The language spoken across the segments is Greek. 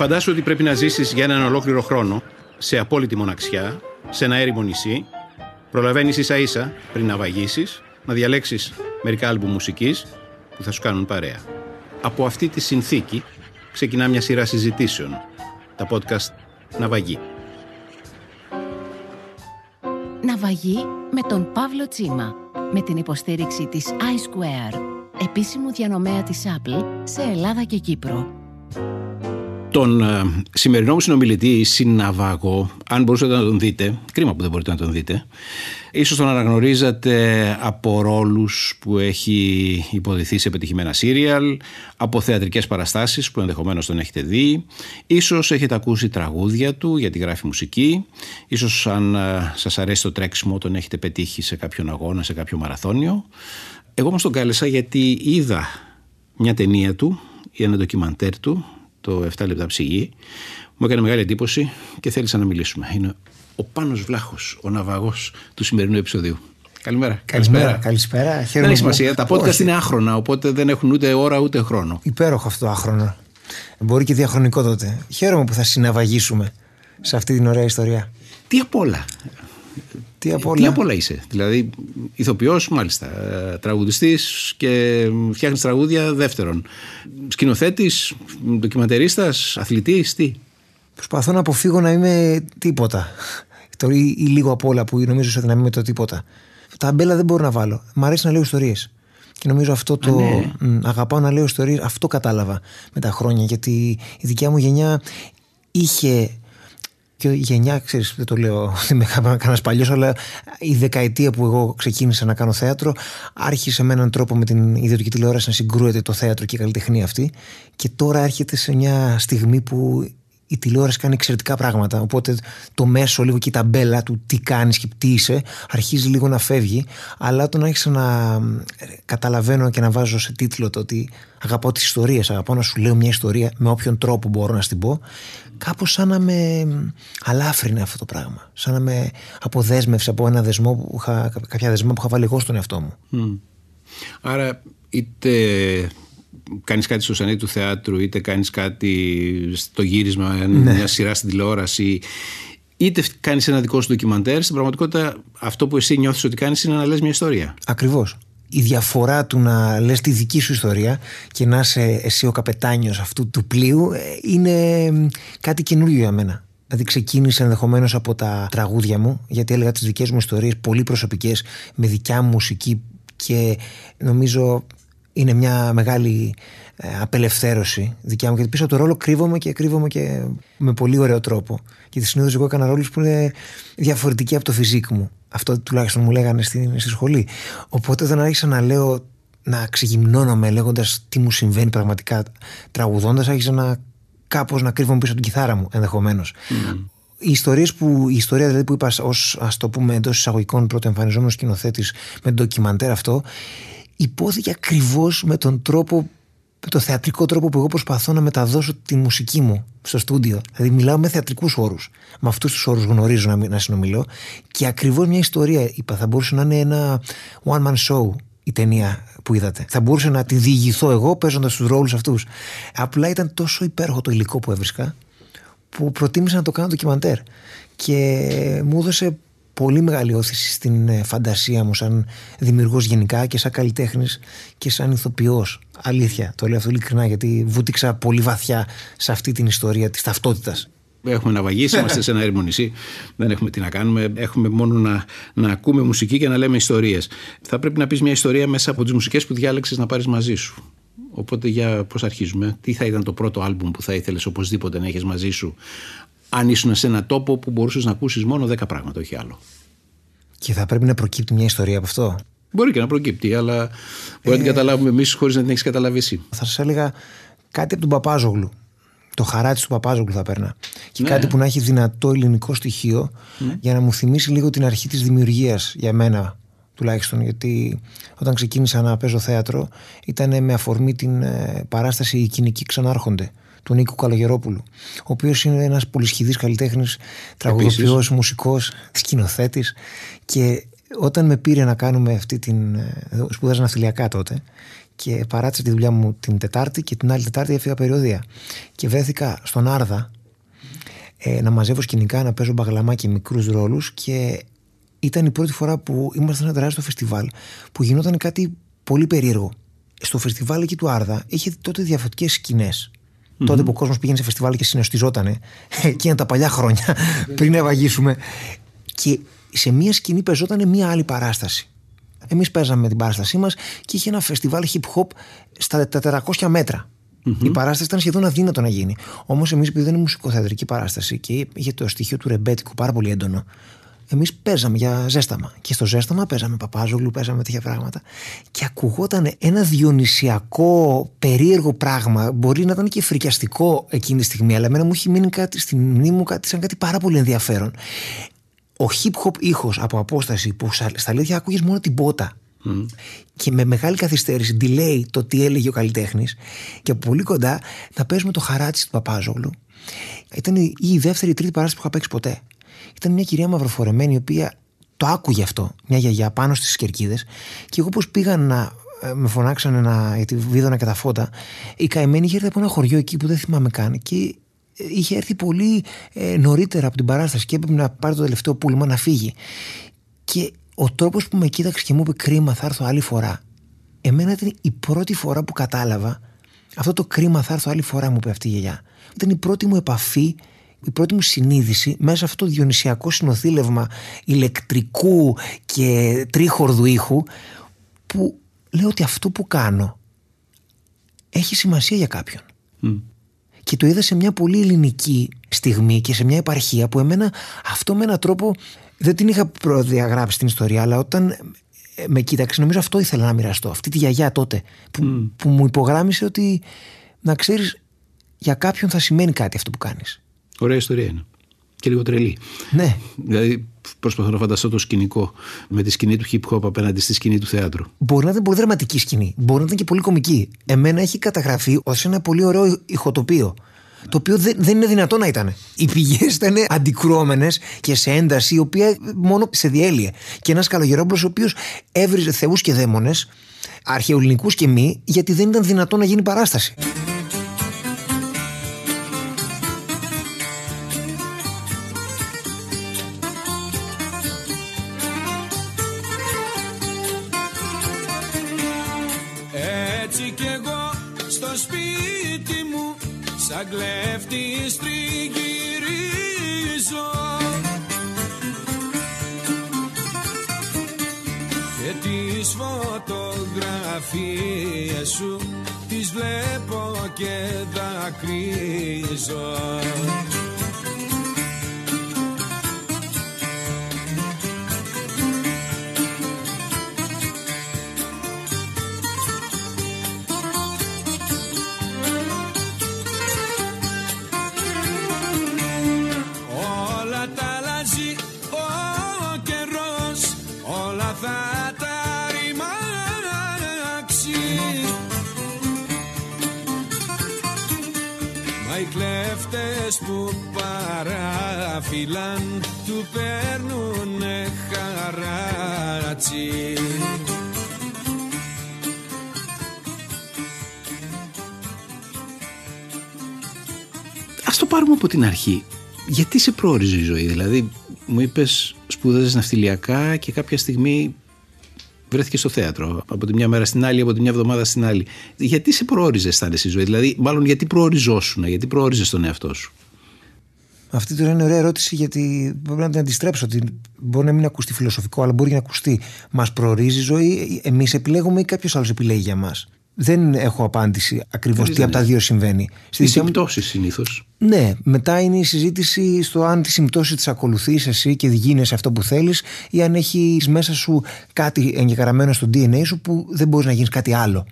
Φαντάσου ότι πρέπει να ζήσεις για έναν ολόκληρο χρόνο σε απόλυτη μοναξιά, σε ένα έρημο νησί. Προλαβαίνεις ίσα ίσα πριν να βαγίσεις, να διαλέξεις μερικά άλμπου μουσικής που θα σου κάνουν παρέα. Από αυτή τη συνθήκη ξεκινά μια σειρά συζητήσεων. Τα podcast Ναυαγή. Ναυαγή με τον Παύλο Τσίμα. Με την υποστήριξη της iSquare, επίσημου διανομέα της Apple σε Ελλάδα και Κύπρο. Τον ε, σημερινό μου συνομιλητή, συναβάγο, αν μπορούσατε να τον δείτε, κρίμα που δεν μπορείτε να τον δείτε, ίσως τον αναγνωρίζατε από ρόλους που έχει υποδηθεί σε πετυχημένα σύριαλ, από θεατρικές παραστάσεις που ενδεχομένως τον έχετε δει, ίσως έχετε ακούσει τραγούδια του γιατί γράφει μουσική, ίσως αν ε, σας αρέσει το τρέξιμο τον έχετε πετύχει σε κάποιον αγώνα, σε κάποιο μαραθώνιο. Εγώ όμως τον κάλεσα γιατί είδα μια ταινία του ή ένα ντοκιμαντέρ του το 7 λεπτά ψυγή. Μου έκανε μεγάλη εντύπωση και θέλησα να μιλήσουμε. Είναι ο Πάνος Βλάχος, ο ναυαγός του σημερινού επεισοδίου. Καλημέρα. Καλησπέρα. Καλησπέρα. Δεν έχει σημασία. Τα podcast είναι άχρονα, οπότε δεν έχουν ούτε ώρα ούτε χρόνο. Υπέροχο αυτό το άχρονα. Μπορεί και διαχρονικό τότε. Χαίρομαι που θα συναβαγήσουμε σε αυτή την ωραία ιστορία. Τι απ' όλα. Τι απ' όλα. Τι είσαι. Δηλαδή, ηθοποιός, μάλιστα. Τραγουδιστής και φτιάχνεις τραγούδια δεύτερον. Σκηνοθέτης, ντοκιμαντερίστα, αθλητής, τι; Προσπαθώ να αποφύγω να είμαι τίποτα. Ή, ή λίγο απ' όλα που νομίζω ότι να είμαι το τίποτα. Τα μπέλα δεν μπορώ να βάλω. Μ' αρέσει να λέω ιστορίες. Και νομίζω αυτό το. Α, ναι. Αγαπάω να λέω ιστορίες. Αυτό κατάλαβα με τα χρόνια. Γιατί η δικιά μου γενιά είχε και η γενιά, ξέρεις, δεν το λέω ότι είμαι κανένας παλιός, αλλά η δεκαετία που εγώ ξεκίνησα να κάνω θέατρο, άρχισε με έναν τρόπο με την ιδιωτική τηλεόραση να συγκρούεται το θέατρο και η καλλιτεχνία αυτή. Και τώρα έρχεται σε μια στιγμή που η τηλεόραση κάνει εξαιρετικά πράγματα. Οπότε το μέσο, λίγο και η ταμπέλα του τι κάνεις και τι είσαι, αρχίζει λίγο να φεύγει. Αλλά όταν άρχισα να καταλαβαίνω και να βάζω σε τίτλο το ότι αγαπάω τις ιστορίες, αγαπάω να σου λέω μια ιστορία με όποιον τρόπο μπορώ να την πω, κάπως σαν να με αλάφρυνε αυτό το πράγμα. Σαν να με αποδέσμευσε από ένα δεσμό που είχα, κάποια δεσμό που είχα βάλει εγώ στον εαυτό μου. Άρα είτε κάνεις κάτι στο σανί του θεάτρου είτε κάνεις κάτι στο γύρισμα ναι. μια σειρά στην τηλεόραση είτε κάνεις ένα δικό σου ντοκιμαντέρ στην πραγματικότητα αυτό που εσύ νιώθεις ότι κάνεις είναι να λες μια ιστορία Ακριβώς η διαφορά του να λες τη δική σου ιστορία και να είσαι εσύ ο καπετάνιος αυτού του πλοίου ε, είναι κάτι καινούριο για μένα. Δηλαδή ξεκίνησε ενδεχομένως από τα τραγούδια μου, γιατί έλεγα τις δικές μου ιστορίες πολύ προσωπικές, με δικιά μου μουσική και νομίζω είναι μια μεγάλη ε, απελευθέρωση δικιά μου. Γιατί πίσω από το ρόλο κρύβομαι και κρύβομαι και με πολύ ωραίο τρόπο. Γιατί συνήθως εγώ έκανα ρόλους που είναι διαφορετικοί από το φυσικό μου. Αυτό τουλάχιστον μου λέγανε στη, στη σχολή. Οπότε όταν άρχισα να λέω, να ξεγυμνώνομαι λέγοντας τι μου συμβαίνει πραγματικά τραγουδώντας, άρχισα να κάπως να κρύβομαι πίσω από την κιθάρα μου ενδεχομένως. Mm. Οι ιστορίες που, η ιστορία δηλαδή που είπα ως ας το πούμε εντός εισαγωγικών πρώτο εμφανιζόμενο σκηνοθέτης με ντοκιμαντέρ αυτό, υπόθηκε ακριβώς με τον τρόπο με το θεατρικό τρόπο που εγώ προσπαθώ να μεταδώσω τη μουσική μου στο στούντιο. Δηλαδή, μιλάω με θεατρικούς όρους. Με αυτούς τους όρους γνωρίζω να, να συνομιλώ. Και ακριβώς μια ιστορία, είπα, θα μπορούσε να είναι ένα one man show η ταινία που είδατε. Θα μπορούσε να τη διηγηθώ εγώ παίζοντας τους ρόλους αυτούς. Απλά ήταν τόσο υπέροχο το υλικό που έβρισκα, που προτίμησα να το κάνω ντοκιμαντέρ. Και μου έδωσε πολύ μεγάλη όθηση στην ε, φαντασία μου σαν δημιουργός γενικά και σαν καλλιτέχνης και σαν ηθοποιός. Αλήθεια, το λέω αυτό ειλικρινά γιατί βούτυξα πολύ βαθιά σε αυτή την ιστορία της ταυτότητας. Έχουμε να βαγίσει, είμαστε σε ένα έρημο νησί. Δεν έχουμε τι να κάνουμε. Έχουμε μόνο να, να ακούμε μουσική και να λέμε ιστορίες. Θα πρέπει να πεις μια ιστορία μέσα από τις μουσικές που διάλεξες να πάρεις μαζί σου. Οπότε για πώς αρχίζουμε. Τι θα ήταν το πρώτο άλμπουμ που θα ήθελες οπωσδήποτε να έχεις μαζί σου αν ήσουν σε ένα τόπο που μπορούσες να ακούσεις μόνο 10 πράγματα, όχι άλλο. Και θα πρέπει να προκύπτει μια ιστορία από αυτό. Μπορεί και να προκύπτει, αλλά μπορεί να την ε, καταλάβουμε εμείς χωρίς να την έχεις καταλαβήσει. Θα σας έλεγα κάτι από τον Παπάζογλου. Το χαράτσι του Παπάζογλου θα παίρνα. Και ναι. κάτι που να έχει δυνατό ελληνικό στοιχείο ναι. για να μου θυμίσει λίγο την αρχή της δημιουργίας για μένα τουλάχιστον. Γιατί όταν ξεκίνησα να παίζω θέατρο ήταν με αφορμή την ε, παράσταση Οι Κοινικοί Ξανάρχονται του Νίκου Καλογερόπουλου, ο οποίος είναι ένας πολυσχηδής καλλιτέχνης, τραγουδοποιός, μουσικός, σκηνοθέτης. Και όταν με πήρε να κάνουμε αυτή την. Ε, σπούδαζα ναυτιλιακά τότε. και παράτησα τη δουλειά μου την Τετάρτη και την άλλη Τετάρτη έφυγα περιοδία. Και βρέθηκα στον Άρδα ε, να μαζεύω σκηνικά, να παίζω μπαγλαμά και μικρούς ρόλους και ήταν η πρώτη φορά που ήμασταν ένα τεράστιο φεστιβάλ που γινόταν κάτι πολύ περίεργο. Στο φεστιβάλ εκεί του Άρδα είχε τότε διαφορετικές σκηνές. Mm-hmm. Τότε που ο κόσμος πήγαινε σε φεστιβάλ και συνοστιζότανε. Εκείνα τα παλιά χρόνια, πριν ευαγήσουμε. Και σε μία σκηνή πεζόταν μία άλλη παράσταση. Εμείς παίζαμε την παράστασή μας και είχε ένα φεστιβάλ hip hop στα 400 μέτρα. Mm-hmm. Η παράσταση ήταν σχεδόν αδύνατο να γίνει. Όμως, εμείς, επειδή δεν είναι μουσικοθεατρική παράσταση και είχε το στοιχείο του ρεμπέτικου πάρα πολύ έντονο, εμείς παίζαμε για ζέσταμα. Και στο ζέσταμα παίζαμε παπάζογλου, παίζαμε τέτοια πράγματα. Και ακουγόταν ένα διονυσιακό, περίεργο πράγμα. Μπορεί να ήταν και φρικιαστικό εκείνη τη στιγμή, αλλά εμένα μου έχει μείνει κάτι στη μνήμη μου κάτι, σαν κάτι πάρα πολύ ενδιαφέρον. Ο hip hop ήχος από απόσταση που στα αλήθεια άκουγες μόνο την πότα. Mm. Και με μεγάλη καθυστέρηση, delay το τι έλεγε ο καλλιτέχνης, και από πολύ κοντά να παίζουμε το χαράτσι του Παπάζογλου. Ήταν η, η δεύτερη ή τρίτη παράσταση που είχα παίξει ποτέ. Ήταν μια κυρία μαυροφορεμένη, η οποία το άκουγε αυτό, μια γιαγιά πάνω στις κερκίδες. Και εγώ, πώς πήγα να ε, με φωνάξανε να, γιατί βίδωνα και τα φώτα, η καημένη είχε έρθει από ένα χωριό εκεί που δεν θυμάμαι καν. Και ε, είχε έρθει πολύ ε, νωρίτερα από την παράσταση και έπρεπε να πάρει το τελευταίο πούλμα να φύγει. Και ο τρόπος που με κοίταξε και μου είπε κρίμα, θα έρθω άλλη φορά. Εμένα ήταν η πρώτη φορά που κατάλαβα αυτό το κρίμα θα έρθω άλλη φορά, μου είπε αυτή η γιαγιά. Ήταν η πρώτη μου επαφή η πρώτη μου συνείδηση μέσα σε αυτό το διονυσιακό συνοθήλευμα ηλεκτρικού και τρίχορδου ήχου που λέω ότι αυτό που κάνω έχει σημασία για κάποιον. Και το είδα σε μια πολύ ελληνική στιγμή και σε μια επαρχία που εμένα αυτό με έναν τρόπο δεν την είχα προδιαγράψει στην ιστορία αλλά όταν με κοίταξε νομίζω αυτό ήθελα να μοιραστώ. Αυτή τη γιαγιά τότε που, που μου υπογράμμισε ότι να ξέρεις για κάποιον θα σημαίνει κάτι αυτό που κάνεις Ωραία ιστορία είναι. Και λίγο τρελή. Ναι. Δηλαδή, προσπαθώ να φανταστώ το σκηνικό με τη σκηνή του hip hop απέναντι στη σκηνή του θεάτρου. Μπορεί να ήταν πολύ δραματική σκηνή. Μπορεί να ήταν και πολύ κομική. Εμένα έχει καταγραφεί ως ένα πολύ ωραίο ηχοτοπίο. Το οποίο δεν, δεν είναι δυνατό να ήταν. Οι πηγές ήταν αντικρουόμενες και σε ένταση, η οποία μόνο σε διέλυε. Και ένας καλογερόμπλος, ο οποίος έβριζε θεούς και δαίμονες, αρχαιολινικού και μη, γιατί δεν ήταν δυνατό να γίνει παράσταση. Φωτογραφίες σου τις βλέπω και δακρύζω παραφυλάν του παίρνουνε χαράτσι Ας το πάρουμε από την αρχή. Γιατί σε προόριζε η ζωή, δηλαδή μου είπες σπούδαζες ναυτιλιακά και κάποια στιγμή βρέθηκε στο θέατρο από τη μια μέρα στην άλλη, από τη μια εβδομάδα στην άλλη. Γιατί σε προόριζε, αισθάνεσαι η ζωή, δηλαδή, μάλλον γιατί προοριζόσουν, γιατί προόριζες τον εαυτό σου; Αυτή τώρα είναι ωραία ερώτηση γιατί πρέπει να την αντιστρέψω. Ότι μπορεί να μην ακουστεί φιλοσοφικό, αλλά μπορεί να ακουστεί. Μας προορίζει η ζωή, εμείς επιλέγουμε ή κάποιος άλλος επιλέγει για μας. Δεν έχω απάντηση ακριβώς τι από τα δύο συμβαίνει. Στι συμπτώσεις συνήθως. Ναι, μετά είναι η συζήτηση στο αν τη συμπτώση τη ακολουθείς εσύ και γίνεσαι αυτό που θέλεις ή αν έχεις μέσα σου κάτι εγγεγραμμένο στο DNA σου που δεν μπορείς να γίνεις κάτι άλλο.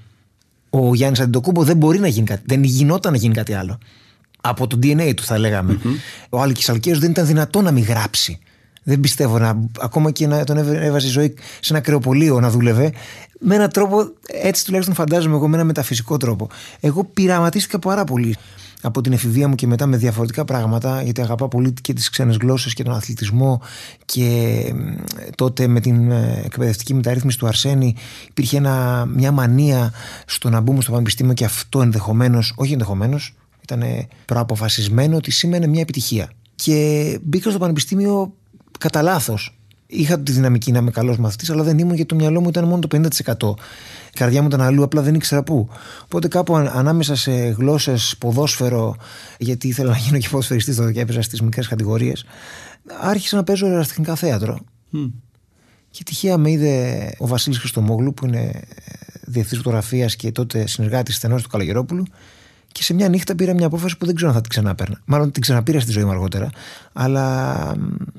Ο Γιάννης Αντιτοκούμπο δεν μπορεί να γίνει κάτι. Δεν γινόταν να γίνει κάτι άλλο. Από το DNA του, θα λέγαμε. Mm-hmm. Ο Άλκης Αλκαίος δεν ήταν δυνατό να μην γράψει. Δεν πιστεύω να. Ακόμα και να τον έβαζε η ζωή σε ένα κρεοπολείο να δούλευε. Με έναν τρόπο, έτσι τουλάχιστον φαντάζομαι εγώ, με ένα μεταφυσικό τρόπο. Εγώ πειραματίστηκα πάρα πολύ από την εφηβεία μου και μετά με διαφορετικά πράγματα, γιατί αγαπά πολύ και τις ξένες γλώσσες και τον αθλητισμό. Και τότε με την ε, εκπαιδευτική μεταρρύθμιση του Αρσένη υπήρχε ένα, μια μανία στο να μπούμε στο πανεπιστήμιο και αυτό ενδεχομένω, όχι ενδεχομένως, ήταν προαποφασισμένο ότι σήμαινε μια επιτυχία. Και μπήκα στο πανεπιστήμιο κατά λάθος. Είχα τη δυναμική να είμαι καλός μαθητής, αλλά δεν ήμουν γιατί το μυαλό μου ήταν μόνο το 50%. Η καρδιά μου ήταν αλλού, απλά δεν ήξερα πού. Οπότε κάπου ανάμεσα σε γλώσσες, ποδόσφαιρο, γιατί ήθελα να γίνω και ποδοσφαιριστής τότε και έπαιζα στις μικρές κατηγορίες, άρχισα να παίζω εραστικά θέατρο. Mm. Και τυχαία με είδε ο Βασίλης Χριστομόγλου, που είναι διευθυντή φωτογραφίας και τότε συνεργάτης στενός του Καλαγερόπουλου, και σε μια νύχτα πήρα μια απόφαση που δεν ξέρω αν θα την ξαναπέρνα. Μάλλον την ξαναπήρα στη ζωή μου αργότερα, αλλά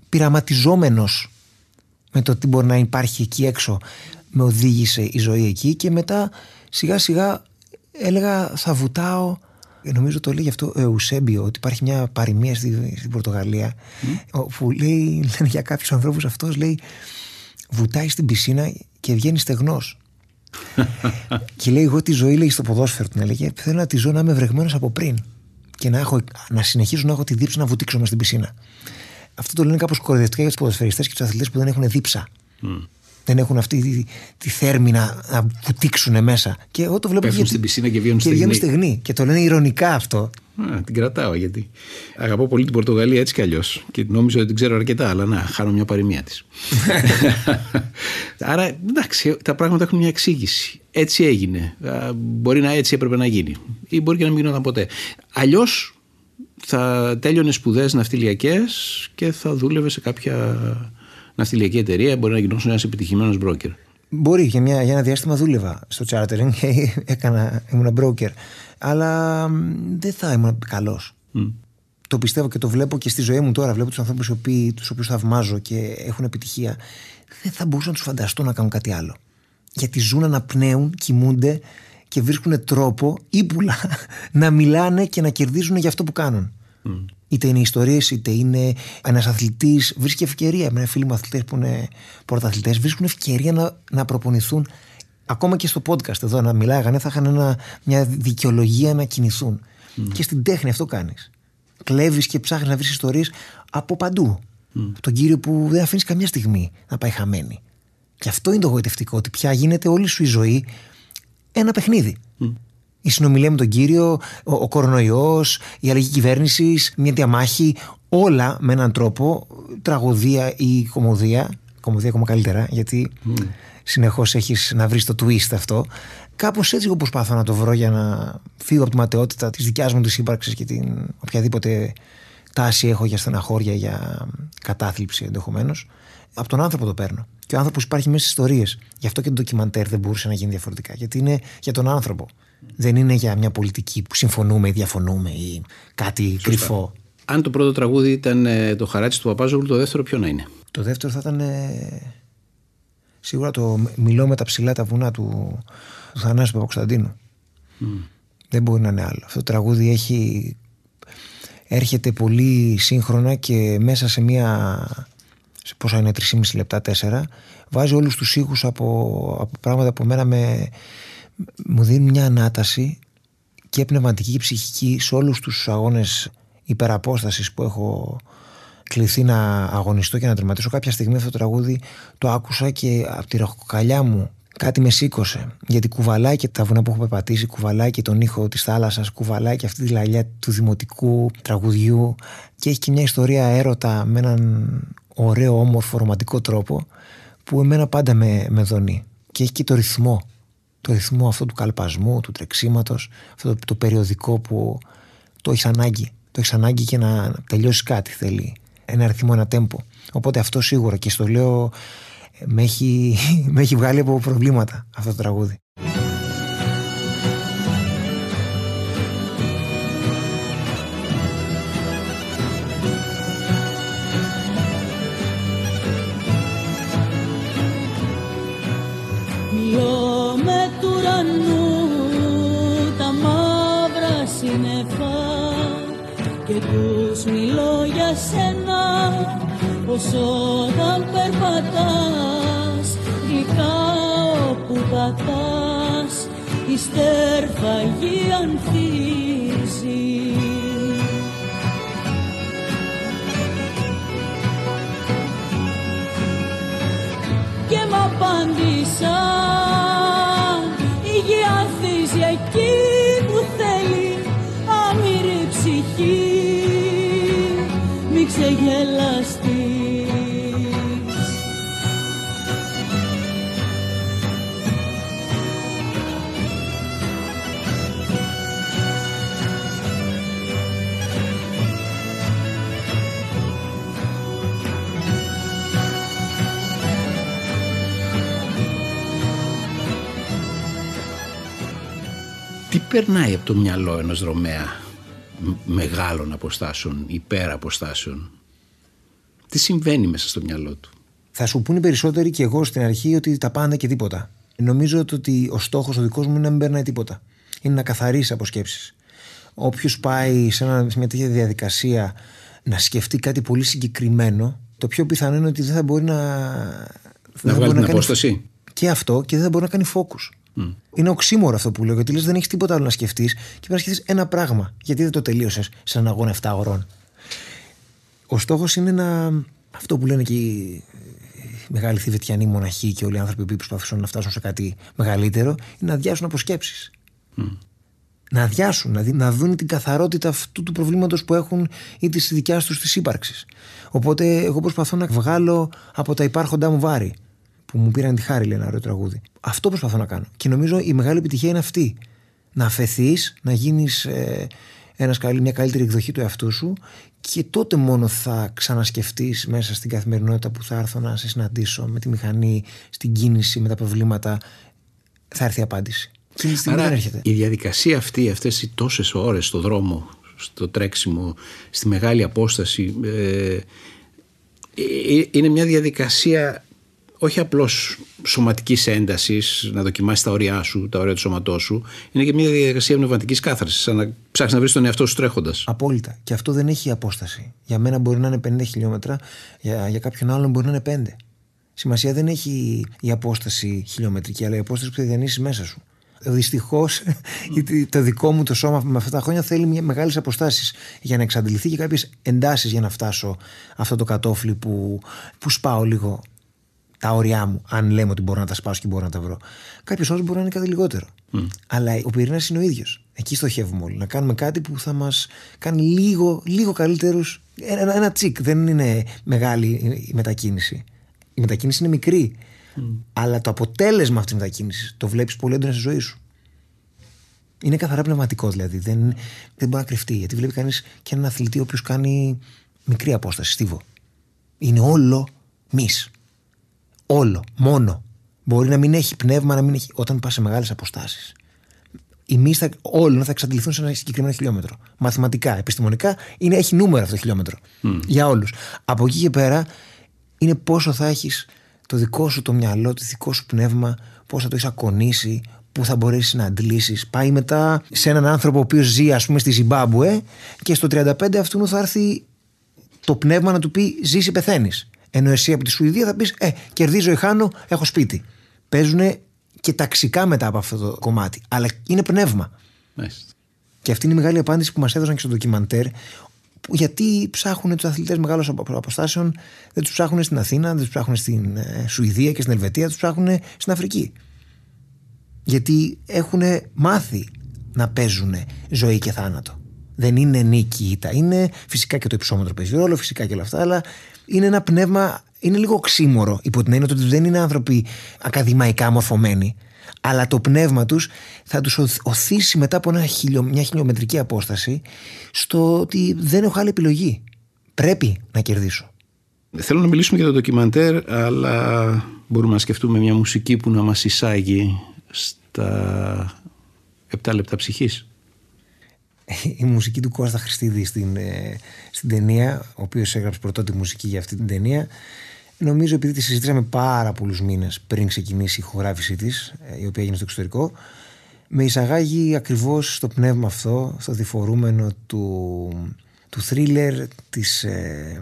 πειραματιζόμενος με το τι μπορεί να υπάρχει εκεί έξω, με οδήγησε η ζωή εκεί και μετά σιγά σιγά έλεγα θα βουτάω. Νομίζω το λέει αυτό ο Εουσέμπιο, ότι υπάρχει μια παροιμία στη, στην Πορτογαλία mm. που λέει, λένε για κάποιους ανθρώπους αυτός, λέει βουτάει στην πισίνα και βγαίνει στεγνός και λέει: Εγώ τη ζωή λέει στο ποδόσφαιρο την έλεγε. Θέλω να τη ζω να είμαι βρεγμένος από πριν και να, έχω, να συνεχίζω να έχω τη δίψα να βουτήξω μέσα στην πισίνα. Αυτό το λένε κάπως κοροϊδευτικά για τους ποδοσφαιριστές και τους αθλητές που δεν έχουν δίψα. Mm. Δεν έχουν αυτή τη, τη θέρμη να, να βουτήξουν μέσα. Και εγώ το βλέπω. Πέφτουν στην πισίνα και βγαίνουν στεγνή. στεγνή. Και το λένε ηρωνικά αυτό. Α, την κρατάω γιατί αγαπώ πολύ την Πορτογαλία έτσι κι αλλιώς. Και νόμιζα ότι την ξέρω αρκετά, αλλά να, χάνω μια παροιμία της. Άρα εντάξει, τα πράγματα έχουν μια εξήγηση. Έτσι έγινε. Μπορεί να έτσι έπρεπε να γίνει. Ή μπορεί και να μην γινόταν ποτέ. Αλλιώς θα τέλειωνες σπουδές ναυτιλιακές και θα δούλευες σε κάποια ναυτιλιακή εταιρεία. Μπορεί να γινόταν ένας επιτυχημένος broker. Μπορεί, για, μια, για ένα διάστημα δούλευα στο chartering και έκανα, ήμουν broker. Αλλά δεν θα ήμουν καλός. Το πιστεύω και το βλέπω και στη ζωή μου τώρα. Βλέπω τους ανθρώπους τους οποίους θαυμάζω και έχουν επιτυχία. Δεν θα μπορούσα να τους φανταστώ να κάνουν κάτι άλλο. Γιατί ζουν, αναπνέουν, κοιμούνται και βρίσκουν τρόπο ύπουλα να μιλάνε και να κερδίζουν για αυτό που κάνουν. Είτε είναι ιστορίες, είτε είναι ένας αθλητής. Βρίσκει ευκαιρία. Με φίλοι μου αθλητές που είναι πρωταθλητές, βρίσκουν ευκαιρία να, να προπονηθούν. Ακόμα και στο podcast εδώ να μιλάγανε, θα είχαν ένα, μια δικαιολογία να κινηθούν. Και στην τέχνη αυτό κάνεις. Κλέβεις και ψάχνεις να βρεις ιστορίες από παντού. Mm. Τον κύριο που δεν αφήνεις καμιά στιγμή να πάει χαμένη. Και αυτό είναι το γοητευτικό, ότι πια γίνεται όλη σου η ζωή ένα παιχνίδι η συνομιλία με τον κύριο, ο, ο κορονοϊός, η αλλαγή κυβέρνησης, μια διαμάχη, όλα με έναν τρόπο, τραγωδία ή κομμωδία. Κομμωδία ακόμα καλύτερα, γιατί mm. συνεχώς έχεις να βρεις το twist αυτό. Κάπως έτσι εγώ προσπάθω να το βρω για να φύγω από τη ματαιότητα της δικιάς μου της ύπαρξης και την οποιαδήποτε τάση έχω για στεναχώρια, για κατάθλιψη ενδεχομένως. Από τον άνθρωπο το παίρνω. Και ο άνθρωπος υπάρχει μέσα στις ιστορίες. Γι' αυτό και το ντοκιμαντέρ δεν μπορούσε να γίνει διαφορετικά. Γιατί είναι για τον άνθρωπο. Δεν είναι για μια πολιτική που συμφωνούμε ή διαφωνούμε ή κάτι Σωστά. κρυφό. Αν το πρώτο τραγούδι ήταν ε, το χαράτσι του Παπάζογλου, το δεύτερο ποιο να είναι; Το δεύτερο θα ήταν ε, σίγουρα το Μιλώ με τα ψηλά τα βουνά του, του Θανάση Παπακοσταντίνου. Mm. Δεν μπορεί να είναι άλλο. Αυτό το τραγούδι έχει, έρχεται πολύ σύγχρονα και μέσα σε μια σε πόσα είναι 3,5 λεπτά, 4 βάζει όλους τους ήχους από, από πράγματα που μένα με, μου δίνει μια ανάταση και πνευματική και ψυχική σε όλους τους αγώνες υπεραπόστασης που έχω κληθεί να αγωνιστώ και να τερματίσω. Κάποια στιγμή αυτό το τραγούδι το άκουσα και από τη ραχοκαλιά μου κάτι με σήκωσε. Γιατί κουβαλάει και τα βουνά που έχω πεπατήσει, κουβαλάει και τον ήχο της θάλασσας, κουβαλάει και αυτή τη λαλιά του δημοτικού τραγουδιού και έχει και μια ιστορία έρωτα με έναν ωραίο, όμορφο, ρομαντικό τρόπο που εμένα πάντα με, με δονεί. Και έχει και το ρυθμό το ρυθμό αυτό του καλπασμού, του τρεξίματος, αυτό το, το περιοδικό που το έχεις ανάγκη. Το έχεις ανάγκη και να τελειώσεις κάτι θέλει. Ένα ρυθμό, ένα τέμπο. Οπότε αυτό σίγουρα και στο λέω με έχει, με έχει βγάλει από προβλήματα αυτό το τραγούδι. Τους μιλώ για σένα πως όταν περπατάς γλυκά όπου πατάς η στέρφαγη ανθίζει. Και μ' απάντησαν περνάει από το μυαλό ενός δρομέα μ- μεγάλων αποστάσεων, υπέρα αποστάσεων. Τι συμβαίνει μέσα στο μυαλό του; Θα σου πούνε οι περισσότεροι και εγώ στην αρχή ότι τα πάνε και τίποτα. Νομίζω το ότι ο στόχος ο δικός μου είναι να μην περνάει τίποτα. Είναι να καθαρίσει από σκέψει. Όποιος πάει σε, ένα, σε μια τέτοια διαδικασία να σκεφτεί κάτι πολύ συγκεκριμένο, το πιο πιθανό είναι ότι δεν θα μπορεί να. δεν θα βγάλει μπορεί την κάνει- απόσταση; Και αυτό και δεν θα μπορεί να κάνει focus. Είναι οξύμορο αυτό που λέω, γιατί λες δεν έχεις τίποτα άλλο να σκεφτείς και πρέπει να σκεφτείς ένα πράγμα. Γιατί δεν το τελείωσες σε έναν αγώνα 7 ωρών. Ο στόχος είναι να. Αυτό που λένε και οι οι μεγάλοι θηβετιανοί μοναχοί και όλοι οι άνθρωποι που προσπαθούν να φτάσουν σε κάτι μεγαλύτερο, είναι να αδειάσουν από σκέψεις. Να αδειάσουν, να, δει- να δουν την καθαρότητα αυτού του προβλήματος που έχουν ή της δικιάς τους της ύπαρξης. Οπότε, εγώ προσπαθώ να βγάλω από τα υπάρχοντά μου βάρη. Που μου πήραν τη χάρη, λέει ένα ωραίο τραγούδι. Αυτό προσπαθώ να κάνω. Και νομίζω η μεγάλη επιτυχία είναι αυτή. Να αφαιθεί, να γίνει ε, ένας καλή- μια καλύτερη εκδοχή του εαυτού σου και τότε μόνο θα ξανασκεφτείς μέσα στην καθημερινότητα που θα έρθω να σε συναντήσω με τη μηχανή, στην κίνηση, με τα προβλήματα. Θα έρθει η απάντηση. Εκείνη τη στιγμή δεν Άρα έρχεται. η διαδικασία αυτή, αυτές οι τόσες ώρες στο δρόμο, στο τρέξιμο, στη μεγάλη απόσταση, ε, ε, είναι μια διαδικασία όχι απλώς σωματικής έντασης, να δοκιμάσεις τα όρια σου, τα όρια του σώματός σου, είναι και μια διαδικασία πνευματικής κάθαρσης, σαν να ψάχνεις να βρεις τον εαυτό σου τρέχοντας. Απόλυτα. Και αυτό δεν έχει απόσταση. Για μένα μπορεί να είναι 50 χιλιόμετρα, για, για κάποιον άλλον μπορεί να είναι 5. Σημασία δεν έχει η απόσταση χιλιομετρική, αλλά η απόσταση που θα διανύσεις μέσα σου. Δυστυχώς, το δικό μου το σώμα με αυτά τα χρόνια θέλει μεγάλες αποστάσεις για να εξαντληθεί και κάποιες εντάσεις για να φτάσω αυτό το κατόφλι που, που σπάω λίγο τα όρια μου, αν λέμε ότι μπορώ να τα σπάσω και μπορώ να τα βρω. Κάποιο άλλο μπορεί να είναι κάτι λιγότερο. Αλλά ο πυρήνας είναι ο ίδιος. Εκεί στοχεύουμε όλοι. Να κάνουμε κάτι που θα μας κάνει λίγο, λίγο καλύτερους. Ένα, ένα τσικ. Δεν είναι μεγάλη η μετακίνηση. Η μετακίνηση είναι μικρή. Αλλά το αποτέλεσμα αυτής της μετακίνησης το βλέπεις πολύ έντονα στη ζωή σου. Είναι καθαρά πνευματικό δηλαδή. Δεν, δεν μπορεί να κρυφτεί. Γιατί βλέπει κανείς και έναν αθλητή ο οποίος κάνει μικρή απόσταση, στίβο. Είναι όλο μυς όλο, μόνο. Μπορεί να μην έχει πνεύμα, να μην έχει. Όταν πας σε μεγάλες αποστάσεις. Οι μυς θα, όλων θα εξαντληθούν σε ένα συγκεκριμένο χιλιόμετρο. Μαθηματικά, επιστημονικά, είναι, έχει νούμερο αυτό το χιλιόμετρο. Για όλους. Από εκεί και πέρα είναι πόσο θα έχεις το δικό σου το μυαλό, το δικό σου πνεύμα, πώς θα το έχεις ακονίσει, πού θα μπορέσεις να αντλήσεις. Πάει μετά σε έναν άνθρωπο ο οποίος ζει, ας πούμε, στη Ζιμπάμπουε και στο 35 αυτού θα έρθει το πνεύμα να του πει ζήσει, πεθαίνεις. Ενώ εσύ από τη Σουηδία θα πεις Ε, κερδίζω ή χάνω, έχω σπίτι. Παίζουν και ταξικά μετά από αυτό το κομμάτι. Αλλά είναι πνεύμα. Μάλιστα. Και αυτή είναι η μεγάλη απάντηση που μας έδωσαν και στο ντοκιμαντέρ. που- Γιατί ψάχνουν τους αθλητές μεγάλων αποστάσεων, δεν τους ψάχνουν στην Αθήνα, δεν τους ψάχνουν στην ε, Σουηδία και στην Ελβετία, τους ψάχνουν στην Αφρική. Γιατί έχουν μάθει να παίζουν ζωή και θάνατο. Δεν είναι νίκη ή ήττα. Είναι φυσικά και το υψόμετρο παίζει ρόλο, φυσικά και όλα αυτά, αλλά είναι ένα πνεύμα, είναι λίγο οξύμορο υπό την έννοια ότι δεν είναι άνθρωποι ακαδημαϊκά μορφωμένοι. Αλλά το πνεύμα τους θα τους οθ- οθήσει μετά από ένα χιλιο, μια χιλιομετρική απόσταση στο ότι δεν έχω άλλη επιλογή. Πρέπει να κερδίσω. Θέλω να μιλήσουμε για το ντοκιμαντέρ, αλλά μπορούμε να σκεφτούμε μια μουσική που να μας εισάγει στα 7 λεπτά ψυχής. Η μουσική του Κώστα Χριστίδη στην, ε, στην ταινία, ο οποίος έγραψε πρωτότυπη μουσική για αυτή την ταινία. Νομίζω επειδή τη συζητήσαμε πάρα πολλούς μήνες πριν ξεκινήσει η ηχογράφησή της, η οποία έγινε στο εξωτερικό, με εισαγάγει ακριβώς στο πνεύμα αυτό, στο διφορούμενο του, του θρίλερ, της, ε,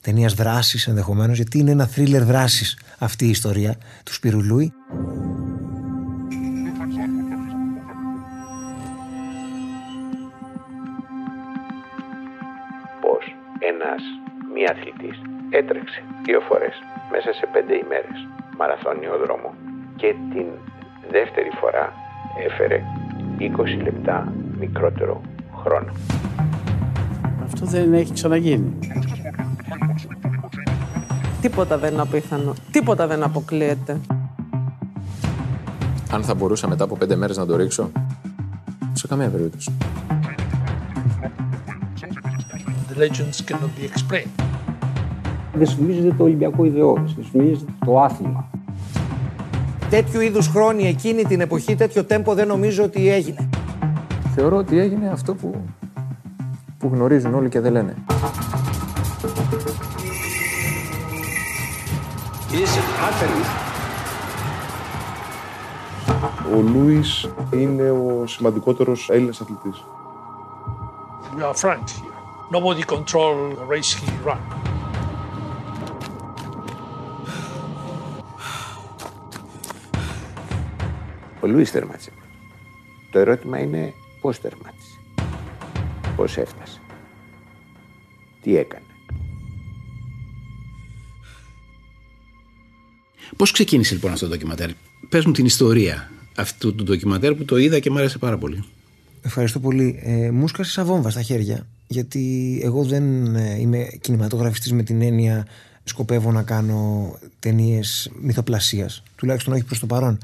ταινίας δράσης ενδεχομένως, γιατί είναι ένα θρίλερ δράσης αυτή η ιστορία του Σπυρουλούι. Μη αθλητής έτρεξε δύο φορές μέσα σε πέντε ημέρες μαραθώνιο δρόμο και την δεύτερη φορά έφερε 20 λεπτά μικρότερο χρόνο. Αυτό δεν έχει ξαναγίνει. Τίποτα δεν είναι απίθανο. Τίποτα δεν αποκλείεται. Αν θα μπορούσα μετά από πέντε μέρες να το ρίξω, σε καμία περίπτωση. The legends cannot be explained. Δεν σφυμίζεται το Ολυμπιακό ιδεώδες, δεν σφυμίζεται το άθλημα. Τέτοιου είδους χρόνοι εκείνη την εποχή, τέτοιο τέμπο δεν νομίζω ότι έγινε. Θεωρώ ότι έγινε αυτό που, που γνωρίζουν όλοι και δεν λένε. Ο Λούις είναι ο σημαντικότερος Έλληνας αθλητής. We are frank here. Nobody control the race he ran. Ο Λούις τερμάτισε. Το ερώτημα είναι πώς τερμάτισε. Πώς έφτασε. Τι έκανε. Πώς ξεκίνησε λοιπόν αυτό το ντοκιματέρ; Πες μου την ιστορία αυτού του ντοκιματέρ που το είδα και μου άρεσε πάρα πολύ. Ευχαριστώ πολύ. Ε, μου σκάσε σαν βόμβα στα χέρια. Γιατί εγώ δεν ε, είμαι κινηματογραφιστής με την έννοια σκοπεύω να κάνω ταινίες μυθοπλασίας. Τουλάχιστον όχι προς το παρόν.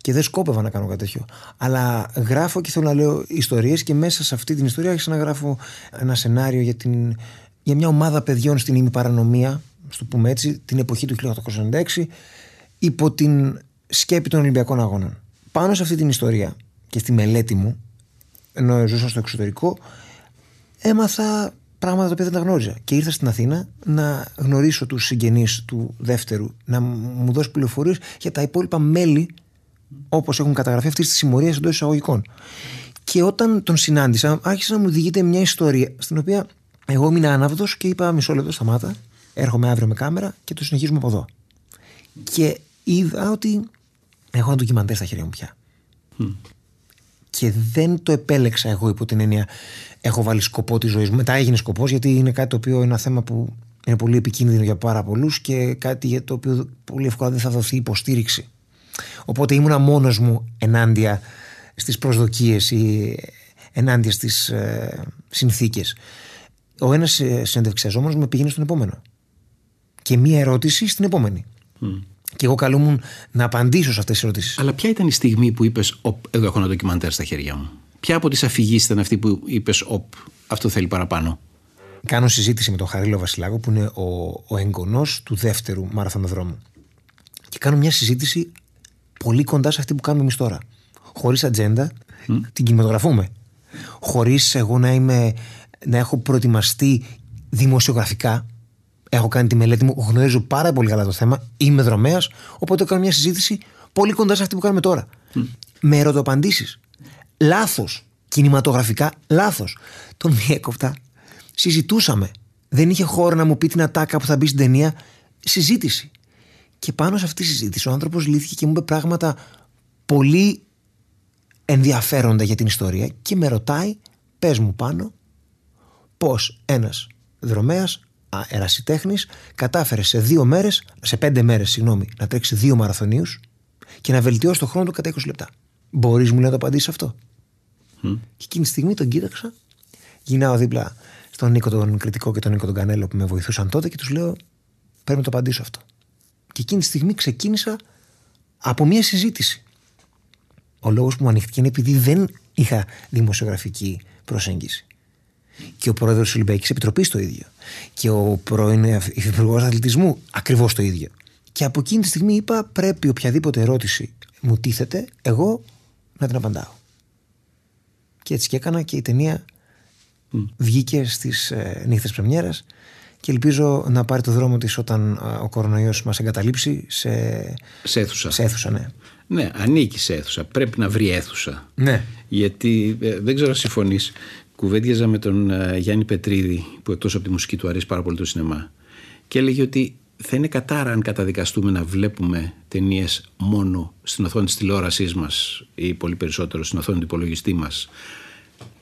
Και δεν σκόπευα να κάνω κάτι τέτοιο. Αλλά γράφω και θέλω να λέω ιστορίες και μέσα σε αυτή την ιστορία άρχισα να γράφω ένα σενάριο για, την, για μια ομάδα παιδιών στην ημιπαρανομία, στο πούμε έτσι, την εποχή του 1896, υπό την σκέπη των Ολυμπιακών Αγώνων. Πάνω σε αυτή την ιστορία και στη μελέτη μου, ενώ ζούσα στο εξωτερικό, έμαθα πράγματα τα οποία δεν τα γνώριζα. Και ήρθα στην Αθήνα να γνωρίσω τους συγγενείς του δεύτερου, να μου δώσει πληροφορίες για τα υπόλοιπα μέλη, όπως έχουν καταγραφεί αυτή τη συμμορία εντός εισαγωγικών. Και όταν τον συνάντησα, άρχισε να μου διηγείται μια ιστορία στην οποία εγώ ήμουν άναυδος και είπα: Μισό λεπτό, σταμάτα. Έρχομαι αύριο με κάμερα και το συνεχίζουμε από εδώ. Και είδα ότι έχω ένα ντοκιμαντέρ στα χέρια μου πια. Και δεν το επέλεξα εγώ υπό την έννοια έχω βάλει σκοπό της ζωής μου. Μετά έγινε σκοπός γιατί είναι κάτι το οποίο είναι ένα θέμα που είναι πολύ επικίνδυνο για πάρα πολλούς και κάτι για το οποίο πολύ εύκολα δεν θα δοθεί υποστήριξη. Οπότε ήμουνα μόνος μου ενάντια στις προσδοκίες ή ενάντια στις ε, συνθήκες. Ο ένας συνεντευξιαζόμενος με πήγαινε στον επόμενο. Και μία ερώτηση στην επόμενη. Και εγώ καλούμουν να απαντήσω σε αυτές τις ερωτήσεις. Αλλά ποια ήταν η στιγμή που είπες: Εδώ έχω ένα ντοκιμαντέρ στα χέρια μου. Ποια από τις αφηγήσεις ήταν αυτή που είπες: Οπ, αυτό θέλει παραπάνω. Κάνω συζήτηση με τον Χαρίλο Βασιλάκο, που είναι ο, ο εγγονός του δεύτερου μαραθωνοδρόμου. Και κάνω μια συζήτηση πολύ κοντά σε αυτή που κάνουμε εμείς τώρα. Χωρίς ατζέντα, την κινηματογραφούμε. Χωρίς εγώ να, είμαι, να έχω προετοιμαστεί δημοσιογραφικά. Έχω κάνει τη μελέτη μου, γνωρίζω πάρα πολύ καλά το θέμα. Είμαι δρομέας, οπότε κάνω μια συζήτηση πολύ κοντά σε αυτή που κάνουμε τώρα. Με ερωτοαπαντήσεις. Λάθος. Κινηματογραφικά λάθος. Τον διέκοπτα. Συζητούσαμε. Δεν είχε χώρο να μου πει την ατάκα που θα μπει στην ταινία. Συζήτηση. Και πάνω σε αυτή τη συζήτηση ο άνθρωπος λύθηκε και μου είπε πράγματα πολύ ενδιαφέροντα για την ιστορία και με ρωτάει, πες μου πάνω, πώς ένας δρομέας ερασιτέχνης κατάφερε σε δύο μέρες, σε πέντε μέρες, συγγνώμη, να τρέξει δύο μαραθωνίους και να βελτιώσει το χρόνο του κατά 20 λεπτά. Μπορείς μου λέει να το απαντήσεις αυτό; Και εκείνη τη στιγμή τον κοίταξα, γυρνάω δίπλα στον Νίκο τον Κριτικό και τον Νίκο τον Κανέλο που με βοηθούσαν τότε και τους λέω: Πρέπει να το απαντήσω αυτό. Και εκείνη τη στιγμή ξεκίνησα από μια συζήτηση. Ο λόγος που μου ανοιχτήκε είναι επειδή δεν είχα δημοσιογραφική προσέγγιση. Και ο πρόεδρος της Ολυμπιακής Επιτροπής το ίδιο. Και ο πρώην υφυπουργός αθλητισμού ακριβώς το ίδιο. Και από εκείνη τη στιγμή είπα: Πρέπει οποιαδήποτε ερώτηση μου τίθεται, εγώ να την απαντάω. Και έτσι και έκανα και η ταινία βγήκε στις ε, νύχτες πρεμιέρας και ελπίζω να πάρει το δρόμο της όταν ε, ο κορονοϊός μας εγκαταλείψει σε, Σε αίθουσα. σε αίθουσα, ναι. Ναι, ανήκει σε αίθουσα. Πρέπει να βρει αίθουσα. Ναι. Γιατί ε, δεν ξέρω αν συμφωνείς. Κουβέντιαζα με τον ε, Γιάννη Πετρίδη, που εκτός από τη μουσική του αρέσει πάρα πολύ το σινεμά. και έλεγε ότι θα είναι κατάρα αν καταδικαστούμε να βλέπουμε ταινίες μόνο στην οθόνη της τηλεόρασής μας ή πολύ περισσότερο στην οθόνη του υπολογιστή μας.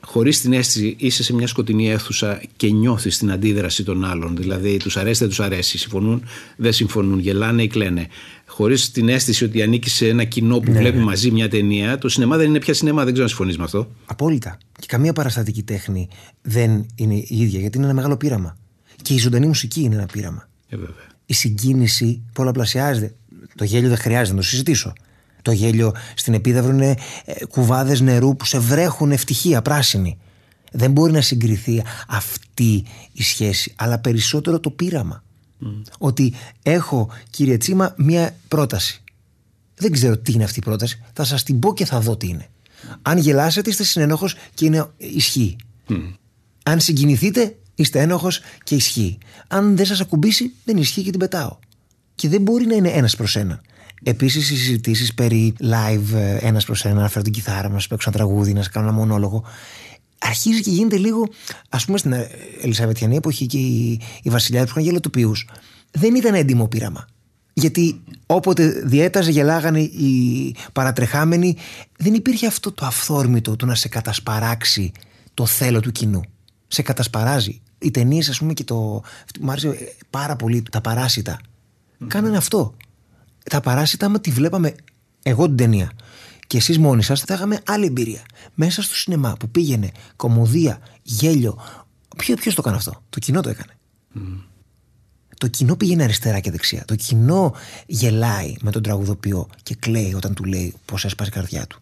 Χωρίς την αίσθηση, είσαι σε μια σκοτεινή αίθουσα και νιώθεις την αντίδραση των άλλων. Δηλαδή, τους αρέσει, δεν τους αρέσει. Συμφωνούν, δεν συμφωνούν. Γελάνε ή κλαίνε. Χωρίς την αίσθηση ότι ανήκει σε ένα κοινό που Ναι, βλέπει ναι. μαζί μια ταινία, το σινεμά δεν είναι πια σινεμά. Δεν ξέρω αν συμφωνείς με αυτό. Απόλυτα. Και καμία παραστατική τέχνη δεν είναι η ίδια, γιατί είναι ένα μεγάλο πείραμα. Και η ζωντανή μουσική είναι ένα πείραμα. Ε, βέβαια. Η συγκίνηση πολλαπλασιάζεται. Το γέλιο δεν χρειάζεται να το συζητήσω. Το γέλιο στην επίδαυρο είναι ε, κουβάδες νερού που σε βρέχουν ευτυχία, πράσινη. Δεν μπορεί να συγκριθεί αυτή η σχέση, αλλά περισσότερο το πείραμα. Ότι έχω, κύριε Τσίμα, μία πρόταση. Δεν ξέρω τι είναι αυτή η πρόταση. Θα σας την πω και θα δω τι είναι. Αν γελάσετε, είστε συνενόχος και είναι ισχύει. Αν συγκινηθείτε, είστε ένοχος και ισχύει. Αν δεν σας ακουμπήσει, δεν ισχύει και την πετάω. Και δεν μπορεί να είναι ένας προς έναν. Επίσης, οι συζητήσεις περί live ε, ένας προς ένα, να φέρω την κιθάρα, να σα παίξω ένα τραγούδι, να σα κάνω ένα μονόλογο. Αρχίζει και γίνεται λίγο, ας πούμε, στην ε, Ελισαβετιανή εποχή και οι, οι βασιλιάδες που είχαν γελοτοπίου. Δεν ήταν έντιμο πείραμα. Γιατί όποτε διέταζε, γελάγανε οι παρατρεχάμενοι, δεν υπήρχε αυτό το αυθόρμητο του να σε κατασπαράξει το θέλω του κοινού. Σε κατασπαράζει. Οι ταινίες, ας πούμε, και το. Μου άρεσε ε, πάρα πολύ τα παράσιτα. Κάνανε αυτό. Τα παράσιτα, άμα τη βλέπαμε εγώ την ταινία και εσείς μόνοι σας, θα είχαμε άλλη εμπειρία. Μέσα στο σινεμά που πήγαινε κομμωδία, γέλιο. Ποιο ποιος το έκανε αυτό; Το κοινό το έκανε. Το κοινό πήγαινε αριστερά και δεξιά. Το κοινό γελάει με τον τραγουδοποιό και κλαίει όταν του λέει πώς έσπασε η καρδιά του.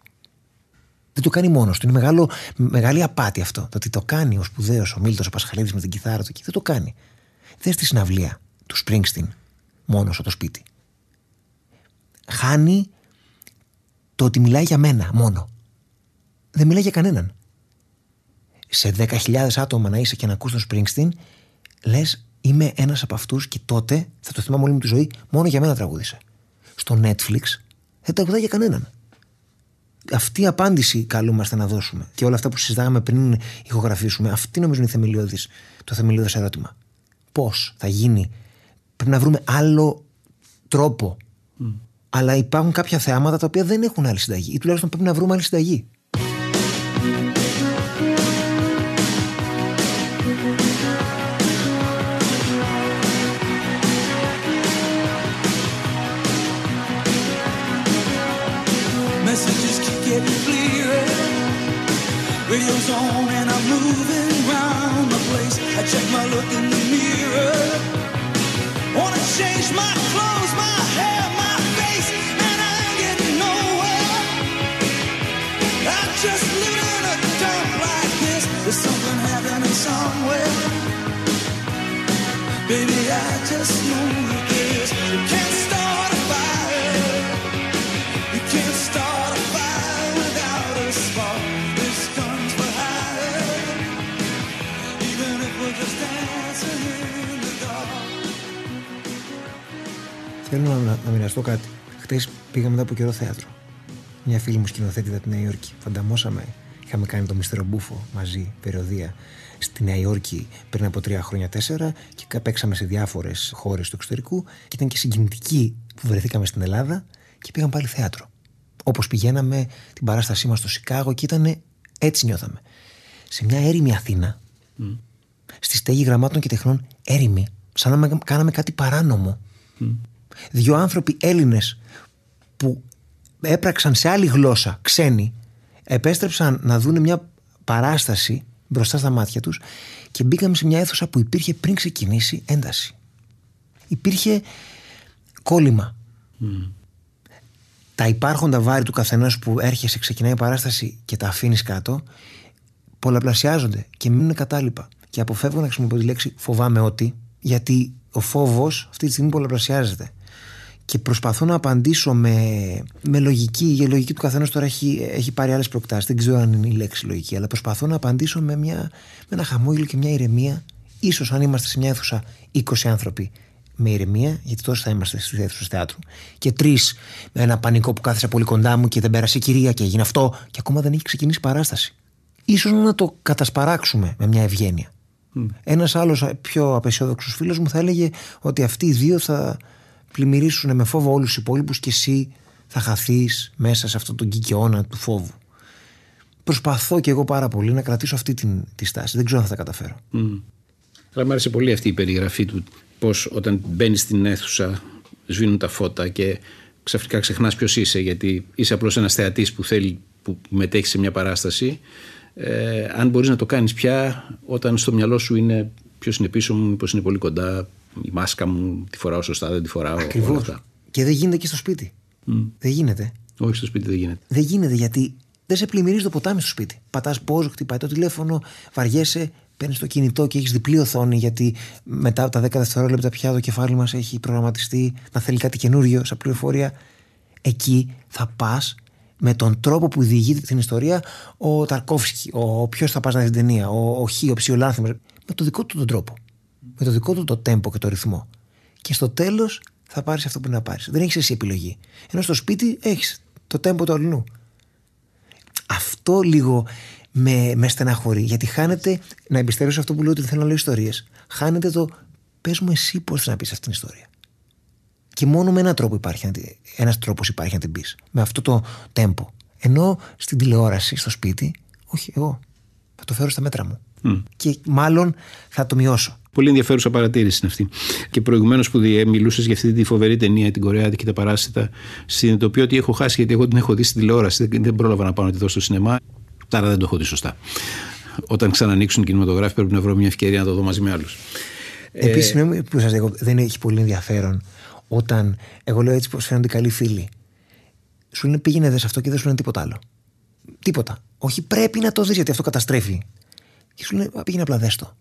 Δεν το κάνει μόνος του. Είναι μεγάλο, μεγάλη απάτη αυτό. Το ότι το κάνει ο σπουδαίος ο Μίλτος ο Πασχαλίδης με την κιθάρα του εκεί. Δεν το κάνει. Δες στη συναυλία του Σπρίνγκστιν μόνος στο σπίτι. Χάνει το ότι μιλάει για μένα μόνο. Δεν μιλάει για κανέναν. Σε 10.000 άτομα να είσαι και να ακούς τον Springsteen, λες, είμαι ένας από αυτούς και τότε θα το θυμάμαι όλη μου τη ζωή, μόνο για μένα τραγούδισε. Στο Netflix δεν τραγουδάει για κανέναν. Αυτή η απάντηση καλούμαστε να δώσουμε και όλα αυτά που συζητάγαμε πριν ηχογραφήσουμε, αυτή νομίζω είναι η θεμελιώδης, το θεμελιώδες ερώτημα. Πώς θα γίνει, πρέπει να βρούμε άλλο τρόπο. Αλλά υπάρχουν κάποια θεάματα τα οποία δεν έχουν άλλη συνταγή ή τουλάχιστον πρέπει να βρούμε άλλη συνταγή. Θέλω να, να, να μοιραστώ κάτι. Χθε πήγα μετά από καιρό θέατρο. Μια φίλη μου σκηνοθέτη από τη Νέα Υόρκη. Φανταμόσαμε. Είχαμε κάνει το Μιστερο Μπούφο μαζί, περιοδία, στη Νέα Υόρκη πριν από τρία χρόνια, τέσσερα και παίξαμε σε διάφορες χώρες του εξωτερικού και ήταν και συγκινητική που βρεθήκαμε στην Ελλάδα και πήγαμε πάλι θέατρο. Όπως πηγαίναμε την παράστασή μας στο Σικάγο και ήταν έτσι νιώθαμε. Σε μια έρημη Αθήνα, στη στέγη γραμμάτων και τεχνών, έρημη, σαν να κάναμε κάτι παράνομο. Δύο άνθρωποι Έλληνες που έπραξαν σε άλλη γλώσσα, ξένοι, επέστρεψαν να δουν μια παράσταση μπροστά στα μάτια τους και μπήκαμε σε μια αίθουσα που υπήρχε πριν ξεκινήσει ένταση. Υπήρχε κόλλημα. Τα υπάρχοντα βάρη του καθενός που έρχεσαι, ξεκινάει η παράσταση και τα αφήνεις κάτω, πολλαπλασιάζονται και μείνουν κατάλοιπα. Και αποφεύγω να χρησιμοποιώ τη λέξη φοβάμαι ότι, γιατί ο φόβος αυτή τη στιγμή πολλαπλασιάζεται. Και προσπαθώ να απαντήσω με, με λογική. Η λογική του καθενός τώρα έχει, έχει πάρει άλλες προκτάσεις. Δεν ξέρω αν είναι η λέξη λογική, αλλά προσπαθώ να απαντήσω με, μια, με ένα χαμόγελο και μια ηρεμία. Ίσως αν είμαστε σε μια αίθουσα 20 άνθρωποι με ηρεμία, γιατί τόσο θα είμαστε στις αίθουσες θεάτρου, και τρεις με ένα πανικό που κάθισε πολύ κοντά μου και δεν πέρασε η κυρία και έγινε αυτό, και ακόμα δεν έχει ξεκινήσει η παράσταση. Ίσως να το κατασπαράξουμε με μια ευγένεια. Ένας άλλος πιο απεσιόδοξος φίλος μου θα έλεγε ότι αυτοί οι δύο θα πλημμυρίσουν με φόβο όλους τους υπόλοιπους και εσύ θα χαθείς μέσα σε αυτόν τον κικαιώνα του φόβου. Προσπαθώ και εγώ πάρα πολύ να κρατήσω αυτή την, τη στάση. Δεν ξέρω αν θα τα καταφέρω. Mm. Αλλά μου άρεσε πολύ αυτή η περιγραφή του πώς όταν μπαίνεις στην αίθουσα, σβήνουν τα φώτα και ξαφνικά ξεχνάς ποιος είσαι, γιατί είσαι απλώς ένας θεατής που θέλει που μετέχει σε μια παράσταση. Ε, αν μπορείς να το κάνεις πια όταν στο μυαλό σου είναι ποιος είναι πίσω μου, μήπως είναι πολύ κοντά, η μάσκα μου τη φοράω σωστά, δεν τη φοράω. Ακριβώς. Και δεν γίνεται και στο σπίτι. Mm. Δεν γίνεται. Όχι, στο σπίτι δεν γίνεται. Δεν γίνεται γιατί δεν σε πλημμυρίζει το ποτάμι στο σπίτι. Πατάς πόζο, χτυπάει το τηλέφωνο, βαριέσαι, παίρνεις το κινητό και έχεις διπλή οθόνη γιατί μετά από τα 10 δευτερόλεπτα πια το κεφάλι μας έχει προγραμματιστεί να θέλει κάτι καινούριο σαν πληροφορία. Εκεί θα πας με τον τρόπο που διηγείται την ιστορία ο Ταρκόφσκι, ο ποιος θα πας να δει την ταινία, ο, ο Χ, ο Ψιολάνθιμος. Με το δικό του τον τρόπο. Με το δικό του το τέμπο και το ρυθμό. Και στο τέλος θα πάρεις αυτό που είναι να πάρεις. Δεν έχεις εσύ επιλογή. Ενώ στο σπίτι έχεις το τέμπο του αλλού. Αυτό λίγο με, με στεναχωρεί. Γιατί χάνεται, να εμπιστεύεσαι αυτό που λέω ότι θέλω να λέω ιστορίες. Χάνεται το πες μου εσύ πώς θα να πεις αυτήν την ιστορία. Και μόνο με έναν τρόπο υπάρχει, ένας τρόπος υπάρχει να την πεις. Με αυτό το τέμπο. Ενώ στην τηλεόραση, στο σπίτι, όχι εγώ. Θα το φέρω στα μέτρα μου. Mm. Και μάλλον θα το μειώσω. Πολύ ενδιαφέρουσα παρατήρηση είναι αυτή. Και προηγουμένως που μιλούσες για αυτή τη φοβερή ταινία, την Κορεάτικη τα Παράσιτα, συνειδητοποιώ ότι έχω χάσει γιατί εγώ την έχω δει στην τηλεόραση. Δεν, δεν πρόλαβα να πάω να τη δω στο σινεμά. Άρα δεν το έχω δει σωστά. Όταν ξανανοίξουν κινηματογράφοι, πρέπει να βρω μια ευκαιρία να το δω μαζί με άλλους. Επίσης, ε... συγγνώμη που σας διego, δεν έχει πολύ ενδιαφέρον όταν. Εγώ λέω έτσι πως φαίνονται καλοί φίλοι. Σου λένε πήγαινε δες αυτό και δεν σου λένε τίποτα άλλο. Τίποτα. Όχι, πρέπει να το δεις γιατί αυτό καταστρέφει. Και σου λένε πήγαινε απλά δέστο.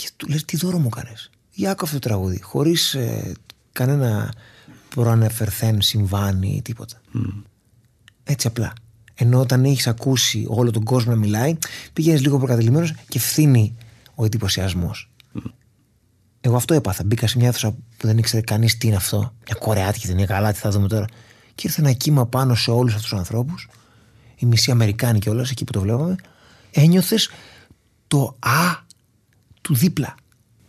Και του λες, τι δώρο μου κάνει. Για άκου αυτό το τραγούδι. Χωρίς ε, κανένα προανεφερθέν συμβάνει ή τίποτα. Mm. Έτσι απλά. Ενώ όταν έχεις ακούσει όλο τον κόσμο να μιλάει, πήγαινε λίγο προκατελημένο και φθήνει ο εντυπωσιασμός. Mm. Εγώ αυτό έπαθα. Μπήκα σε μια αίθουσα που δεν ήξερε κανείς τι είναι αυτό. Μια κορεάτικη ταινία, καλά, τι θα δούμε τώρα. Και ήρθε ένα κύμα πάνω σε όλους αυτούς τους ανθρώπους, οι μισοί Αμερικάνοι κιόλας, εκεί που το βλέπαμε. Ένιωθες το Α του δίπλα.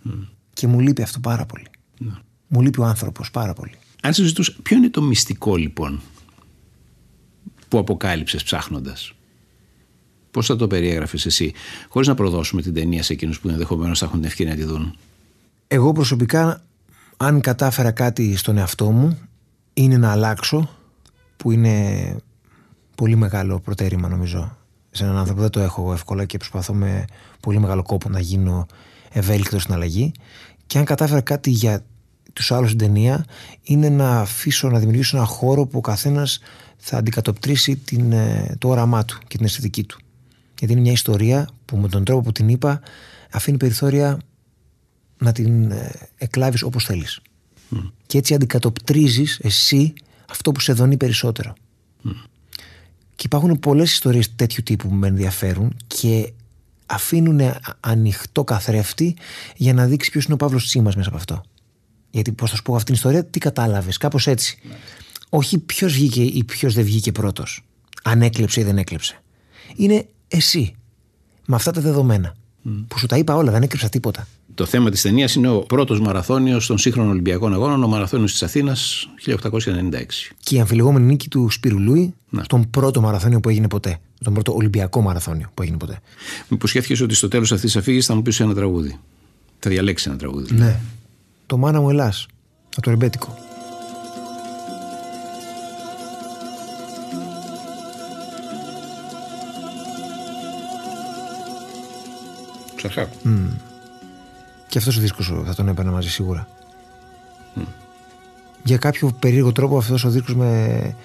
Mm. Και μου λείπει αυτό πάρα πολύ. Ναι. Μου λείπει ο άνθρωπος πάρα πολύ. Αν συζητούσα, ποιο είναι το μυστικό λοιπόν που αποκάλυψες ψάχνοντας; Πώς θα το περιέγραφες εσύ, χωρίς να προδώσουμε την ταινία σε εκείνους που ενδεχομένως θα έχουν την ευκαιρία να τη δουν; Εγώ προσωπικά, αν κατάφερα κάτι στον εαυτό μου, είναι να αλλάξω, που είναι πολύ μεγάλο προτέρημα νομίζω σε έναν άνθρωπο. Δεν το έχω εγώ εύκολα και προσπαθώ με πολύ μεγάλο κόπο να γίνω ευέλικτο στην αλλαγή. Και αν κατάφερα κάτι για τους άλλους στην ταινία, είναι να αφήσω, να δημιουργήσω ένα χώρο που ο καθένας θα αντικατοπτρίσει την, ε, το όραμά του και την αισθητική του. Γιατί είναι μια ιστορία που με τον τρόπο που την είπα αφήνει περιθώρια να την ε, εκλάβεις όπως θέλεις. Mm. Και έτσι αντικατοπτρίζεις εσύ αυτό που σε δονεί περισσότερο. Mm. Και υπάρχουν πολλές ιστορίες τέτοιου τύπου που με ενδιαφέρουν και αφήνουν ανοιχτό καθρέφτη για να δείξει ποιος είναι ο Παύλος Τσίμας μέσα από αυτό. Γιατί πώς θα σου πω αυτήν την ιστορία, τι κατάλαβες, κάπως έτσι. Όχι ποιος βγήκε ή ποιος δεν βγήκε πρώτος. Αν έκλεψε ή δεν έκλεψε. Είναι εσύ. Με αυτά τα δεδομένα. Που σου τα είπα όλα, δεν έκρυψα τίποτα. Το θέμα της ταινίας είναι ο πρώτος μαραθώνιος των σύγχρονων Ολυμπιακών Αγώνων, ο μαραθώνιος της Αθήνας 1896. Και η αμφιλεγόμενη νίκη του Σπύρου Λούι, Ναι. τον πρώτο μαραθώνιο που έγινε ποτέ. Τον πρώτο Ολυμπιακό μαραθώνιο που έγινε ποτέ. Μου υποσχέθηκε ότι στο τέλος αυτής τη αφήγηση θα μου πεις ένα τραγούδι. Θα διαλέξεις ένα τραγούδι. Ναι. Το μάνα μου Ελλάς. Από το ρεμπέτικο. Ψαρχάκου. Μμ. Και αυτός ο δίσκος θα τον έπαιρνα μαζί σίγουρα. Για κάποιο περίεργο τρόπο αυτός ο δίσκος με.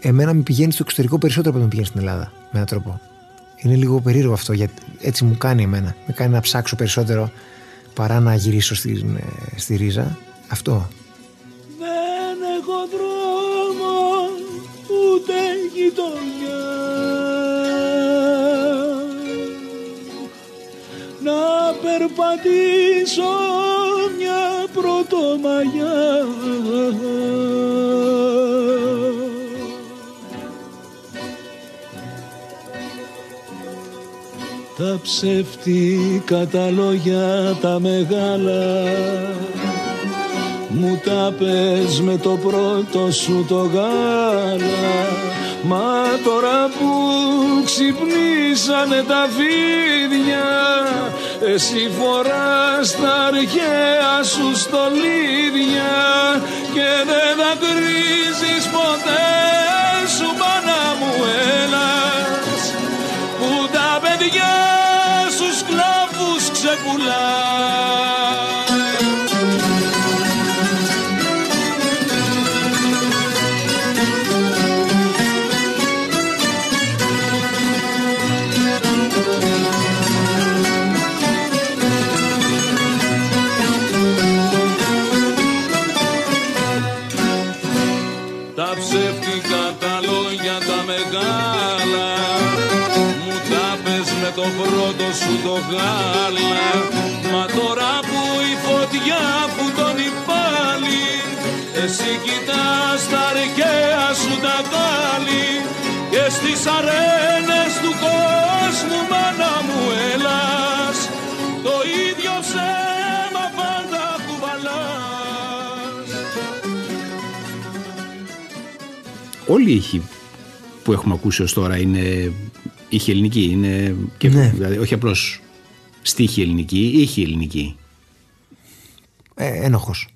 Εμένα με πηγαίνει στο εξωτερικό περισσότερο από ό,τι με πηγαίνει στην Ελλάδα. Με έναν τρόπο. Είναι λίγο περίεργο αυτό. Γιατί έτσι μου κάνει εμένα. Με κάνει να ψάξω περισσότερο παρά να γυρίσω στην, ε, στη ρίζα. Αυτό. Δεν έχω δρόμο ούτε γειτονιά περπατήσω μια πρωτομαγιά. Τα τα ψεύτικα τα λόγια τα μεγάλα μου τα πες με το πρώτο σου το γάλα. Μα τώρα που ξυπνήσανε τα φίδια Εσύ φοράς τα αρχαία σου στολίδια Και δεν δακρύζεις ποτέ σου μάνα μου έλας. Που τα παιδιά σου σκλάβους ξεκουλάς το γάλα. Μα τώρα που η φωτιά φουτώνει πάλι Εσύ κοιτάς τα αρχαία σου τα κάλλη Και στις αρένες του κόσμου μάνα μου έλας. Το ίδιο ψέμα πάντα κουβαλάς. Όλοι οι ήχοι που έχουμε ακούσει ως τώρα είναι ήχοι ελληνικοί. Είναι και, Ναι. δηλαδή, όχι απλώς στίχοι ελληνικοί, ήχοι ελληνικοί. Ε, ένοχος.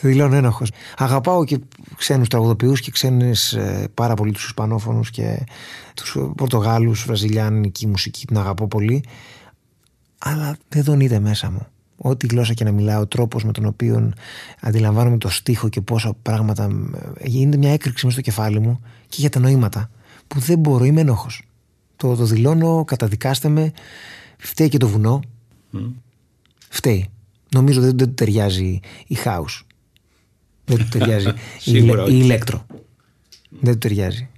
Δηλώνω ένοχος. Αγαπάω και ξένους τραγουδοποιούς και ξένες ε, πάρα πολύ τους Ισπανόφωνους και τους Πορτογάλους, Βραζιλιάνικη μουσική την αγαπώ πολύ αλλά δεν τον είδε μέσα μου. Ό,τι γλώσσα και να μιλάω, ο τρόπος με τον οποίο αντιλαμβάνομαι το στίχο και πόσα πράγματα ε, γίνεται μια έκρηξη μέσα στο κεφάλι μου και για τα νοήματα που δεν μπορώ, είμαι ένοχος. Το, το δηλώνω, καταδικάστε με, φταίει και το βουνό, Φταίει. Νομίζω δεν, δεν του ταιριάζει η house. Δεν του ταιριάζει η, Σίγουρα ηλε- η όχι. ηλέκτρο. Δεν του ταιριάζει.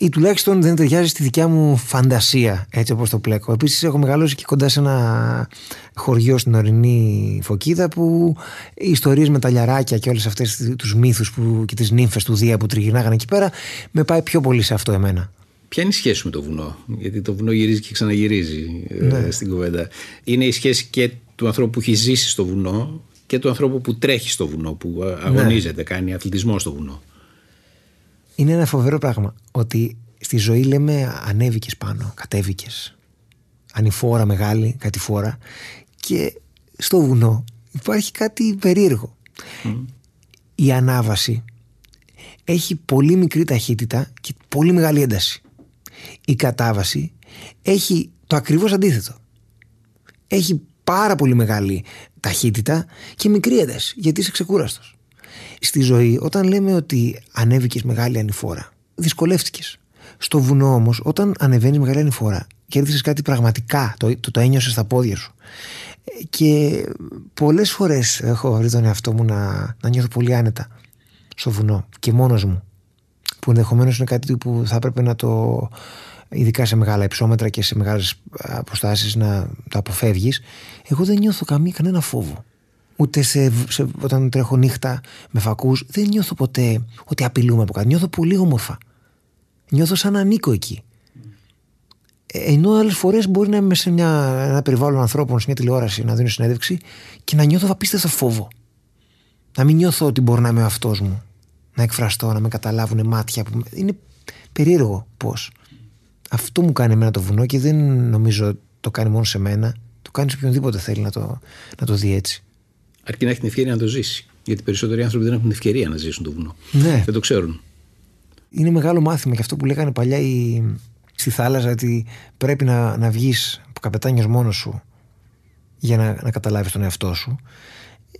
Ή τουλάχιστον δεν ταιριάζει στη δικιά μου φαντασία, έτσι όπως το πλέκω. Επίσης έχω μεγαλώσει και κοντά σε ένα χωριό στην ορεινή Φωκίδα που οι ιστορίες με τα λιαράκια και όλες αυτές τους μύθους που, και τις νύμφες του Δία που τριγυρνάγανε εκεί πέρα με πάει πιο πολύ σε αυτό εμένα. Ποια είναι η σχέση με το βουνό, Γιατί το βουνό γυρίζει και ξαναγυρίζει ε, Ναι. στην κουβέντα. Είναι η σχέση και του ανθρώπου που έχει ζήσει στο βουνό και του ανθρώπου που τρέχει στο βουνό, που Ναι. α- αγωνίζεται, κάνει αθλητισμό στο βουνό. Είναι ένα φοβερό πράγμα ότι στη ζωή λέμε ανέβηκες πάνω, κατέβηκες. Ανηφόρα μεγάλη, κατηφόρα. Και στο βουνό υπάρχει κάτι περίεργο. Η ανάβαση έχει πολύ μικρή ταχύτητα και πολύ μεγάλη ένταση. Η κατάβαση έχει το ακριβώς αντίθετο. Έχει πάρα πολύ μεγάλη ταχύτητα και μικρή ένταση γιατί είσαι ξεκούραστος. Στη ζωή όταν λέμε ότι ανέβηκες μεγάλη ανηφόρα δυσκολεύτηκες. Στο βουνό όμως όταν ανεβαίνεις μεγάλη ανηφόρα κέρδισες κάτι πραγματικά, το, το, το ένιωσες στα πόδια σου. Ε, Και πολλές φορές έχω βρει τον εαυτό μου να, να νιώθω πολύ άνετα στο βουνό και μόνος μου που ενδεχομένως είναι κάτι που θα έπρεπε να το ειδικά σε μεγάλα υψόμετρα και σε μεγάλες αποστάσεις να το αποφεύγεις εγώ δεν νιώθω καμία, κανένα φόβο ούτε σε, σε, όταν τρέχω νύχτα με φακούς δεν νιώθω ποτέ ότι απειλούμε από κάτι νιώθω πολύ όμορφα νιώθω σαν να ανήκω εκεί Ε, ενώ άλλες φορές μπορεί να είμαι σε μια, ένα περιβάλλον ανθρώπων, σε μια τηλεόραση, να δίνω συνέντευξη και να νιώθω απίστευτο φόβο. Να μην νιώθω ότι μπορώ να είμαι ο αυτό μου. Να εκφραστώ, να με καταλάβουν μάτια. Που... Είναι περίεργο πώς. Αυτό μου κάνει εμένα το βουνό και δεν νομίζω το κάνει μόνο σε μένα. Το κάνει σε οποιονδήποτε θέλει να το, να το δει έτσι. Αρκεί να έχει την ευκαιρία να το ζήσει. Γιατί περισσότεροι άνθρωποι δεν έχουν την ευκαιρία να ζήσουν το βουνό. Ναι. Δεν το ξέρουν. Είναι μεγάλο μάθημα και αυτό που λέγανε παλιά οι... στη θάλασσα ότι πρέπει να, να βγεις από καπετάνιος μόνος σου για να, να καταλάβεις τον εαυτό σου.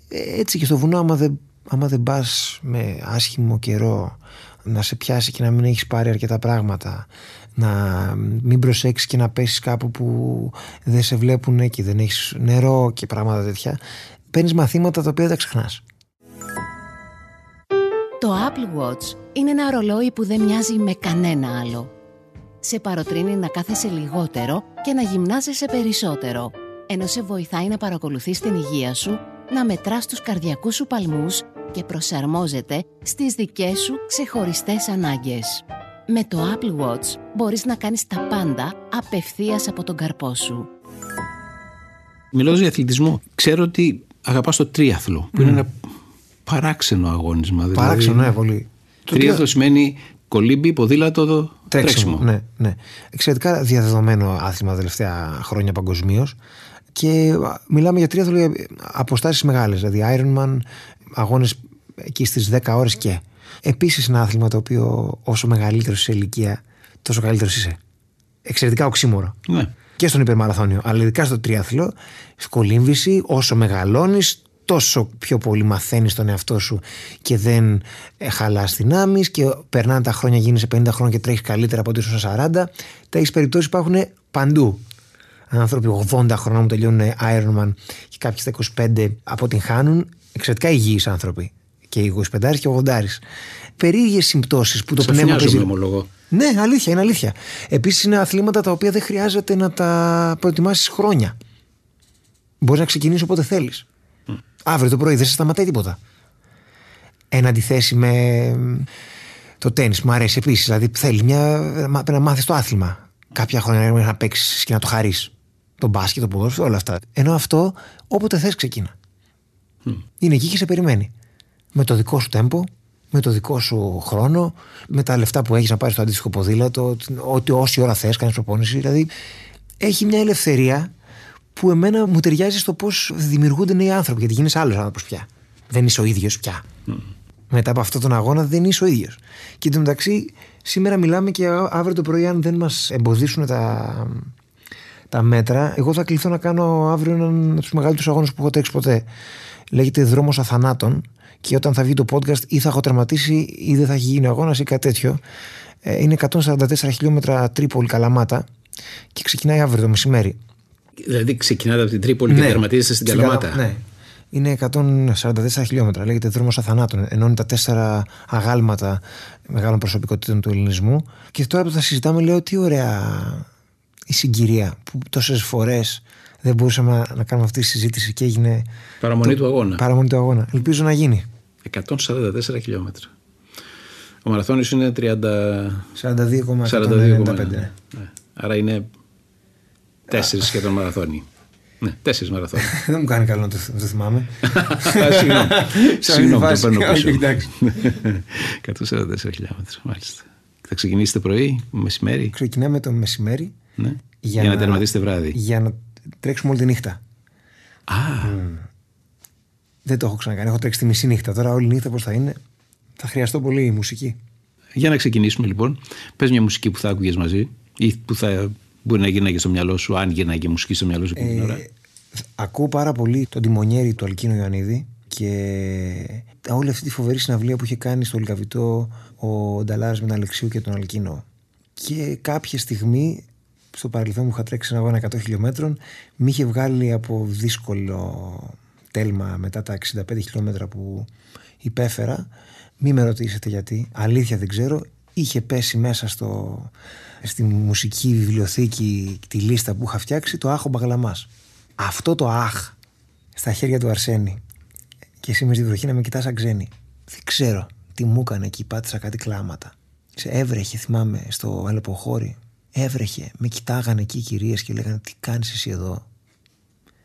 Ε, Έτσι και στο βουνό άμα δεν, άμα δεν πας με άσχημο καιρό να σε πιάσει και να μην έχεις πάρει αρκετά πράγματα να μην προσέξεις και να πέσεις κάπου που δεν σε βλέπουν και δεν έχεις νερό και πράγματα τέτοια παίρνεις μαθήματα τα οποία δεν τα ξεχνάς. Το Apple Watch είναι ένα ρολόι που δεν μοιάζει με κανένα άλλο. Σε παροτρύνει να κάθεσαι λιγότερο και να γυμνάζεσαι περισσότερο, ενώ σε βοηθάει να παρακολουθείς την υγεία σου, να μετράς τους καρδιακούς σου παλμούς και προσαρμόζεται στις δικές σου ξεχωριστές ανάγκες. Με το Apple Watch μπορείς να κάνεις τα πάντα απευθείας από τον καρπό σου. Μιλώντας για αθλητισμό, ξέρω ότι αγαπάς το τρίαθλο, που είναι ένα παράξενο αγώνισμα. δηλαδή. Παράξενο, ναι, πολύ. Το Τρίαθλο τρία- σημαίνει κολύμπι, ποδήλατο, τρέξιμο. Ναι, ναι. Εξαιρετικά διαδεδομένο άθλημα τα τελευταία χρόνια παγκοσμίως. Και α, μιλάμε για τρίαθλο για αποστάσεις μεγάλες. Δηλαδή, Ironman, αγώνες εκεί στις 10 ώρες και. Επίσης, ένα άθλημα το οποίο όσο μεγαλύτερος σε ηλικία, τόσο καλύτερος είσαι. Εξαιρετικά οξύμορο. Ναι. Και στον υπερμαραθώνιο. Αλλά ειδικά στο τριάθλο, στην κολύμβηση, όσο μεγαλώνεις, τόσο πιο πολύ μαθαίνεις τον εαυτό σου και δεν ε, χαλάς δυνάμεις και περνάνε τα χρόνια, γίνεσαι 50 χρόνια και τρέχεις καλύτερα από ότι ήσουν στα 40. Τέτοιε περιπτώσει υπάρχουν παντού. Άνθρωποι 80 χρονών που τελειώνουν Ironman και κάποιοι στα 25 αποτυγχάνουν. Εξαιρετικά υγιείς άνθρωποι. Και οι 25 και 80. Περίεργες συμπτώσεις που το πνεύμα Ξαφνιάζομαι, παίζει. ομολογώ. Ναι, αλήθεια, είναι αλήθεια. Επίσης είναι αθλήματα τα οποία δεν χρειάζεται να τα προετοιμάσεις χρόνια. Μπορείς να ξεκινήσεις όποτε θέλεις. Αύριο το πρωί δεν σε σταματάει τίποτα. Εν αντιθέσει με το τέννη, μου αρέσει επίσης. Δηλαδή θέλεις μια, πρέπει να μάθεις το άθλημα. Κάποια χρόνια μέχρι να παίξεις και να το χαρείς. Το μπάσκετ, το ποδόσφαιρο, όλα αυτά. Ενώ αυτό όποτε θες ξεκίνα. Είναι εκεί και σε περιμένει. Με το δικό σου τέμπο, με το δικό σου χρόνο, με τα λεφτά που έχεις να πάρεις το αντίστοιχο ποδήλατο, ότι όση ώρα θες, κάνεις προπόνηση. Δηλαδή έχει μια ελευθερία που εμένα μου ταιριάζει στο πώς δημιουργούνται νέοι άνθρωποι. Γιατί γίνεσαι άλλος άνθρωπος πια. Δεν είσαι ο ίδιος πια. Μετά από αυτόν τον αγώνα δεν είσαι ο ίδιος. Και εντωμεταξύ, σήμερα μιλάμε και α- αύριο το πρωί, αν δεν μας εμποδίσουν τα, τα μέτρα, εγώ θα κληθώ να κάνω αύριο έναν από τους μεγαλύτερους αγώνες που έχω τρέξει ποτέ. Λέγεται Δρόμος Αθανάτων. Και όταν θα βγει το podcast, ή θα έχω τερματίσει, ή δεν θα έχει γίνει αγώνας ή κάτι τέτοιο. Ε, Είναι 144 χιλιόμετρα Τρίπολη Καλαμάτα και ξεκινάει αύριο το μεσημέρι. Δηλαδή ξεκινάτε από την Τρίπολη και τερματίζεστε στην Καλαμάτα. Ναι. Είναι 144 χιλιόμετρα. Λέγεται δρόμος αθανάτων. Ενώνει τα τέσσερα αγάλματα μεγάλων προσωπικότητων του ελληνισμού. Και τώρα που θα συζητάμε, λέω τι ωραία η συγκυρία που τόσες φορές δεν μπορούσαμε να, να κάνουμε αυτή τη συζήτηση και έγινε. Παραμονή του αγώνα. Παραμονή του αγώνα. Ελπίζω να γίνει. 144 χιλιόμετρα. Ο μαραθώνιος είναι 30... 42,195. Ναι. Άρα είναι τέσσερις σχεδόν μαραθώνιοι. Ναι, τέσσερις μαραθώνιοι. δεν μου κάνει καλό να το, να το θυμάμαι. Συγγνώμη. Σε Συγγνώμη, αυτή το τη παίρνω φάση. πίσω. Όχι, εντάξει. 144 χιλιόμετρα, μάλιστα. Θα ξεκινήσετε πρωί, μεσημέρι. Ξεκινάμε το μεσημέρι Ναι. Για, να, τερματίσετε βράδυ. Για να τρέξουμε όλη τη νύχτα. Α, Δεν το έχω ξανακάνει. Έχω τρέξει τη μισή νύχτα. Τώρα όλη νύχτα πώς θα είναι. Θα χρειαστώ πολύ μουσική. για να ξεκινήσουμε λοιπόν. Πες μια μουσική που θα άκουγες μαζί ή που θα μπορεί να γίνει και στο μυαλό σου, αν γίνει και μουσική στο μυαλό σου εκείνη την ώρα. Ε, ακούω πάρα πολύ τον τιμονιέρη του Αλκίνο Ιωαννίδη και όλη αυτή τη φοβερή συναυλία που είχε κάνει στο Λικαβιτό ο Νταλάρας με τον Αλεξίου και τον Αλκίνο. Και κάποια στιγμή στο παρελθόν μου είχα τρέξει ένα αγώνα 100 χιλιόμετρων. Με είχε βγάλει από δύσκολο τέλμα μετά τα 65 χιλιόμετρα που υπέφερα. Μη με ρωτήσετε γιατί, αλήθεια δεν ξέρω. Είχε πέσει μέσα στο, στη μουσική βιβλιοθήκη τη λίστα που είχα φτιάξει το Άχο Μπαγλαμάς αυτό το αχ στα χέρια του Αρσένη. Και εσύ με στη βροχή να με κοιτάς σαν ξένη. Δεν ξέρω τι μου έκανε εκεί πάτησα κάτι κλάματα. Σε έβρεχε θυμάμαι στο Αλεποχώρι έβρεχε με κοιτάγανε εκεί οι κυρίες και λέγανε τι κάνεις εσύ εδώ;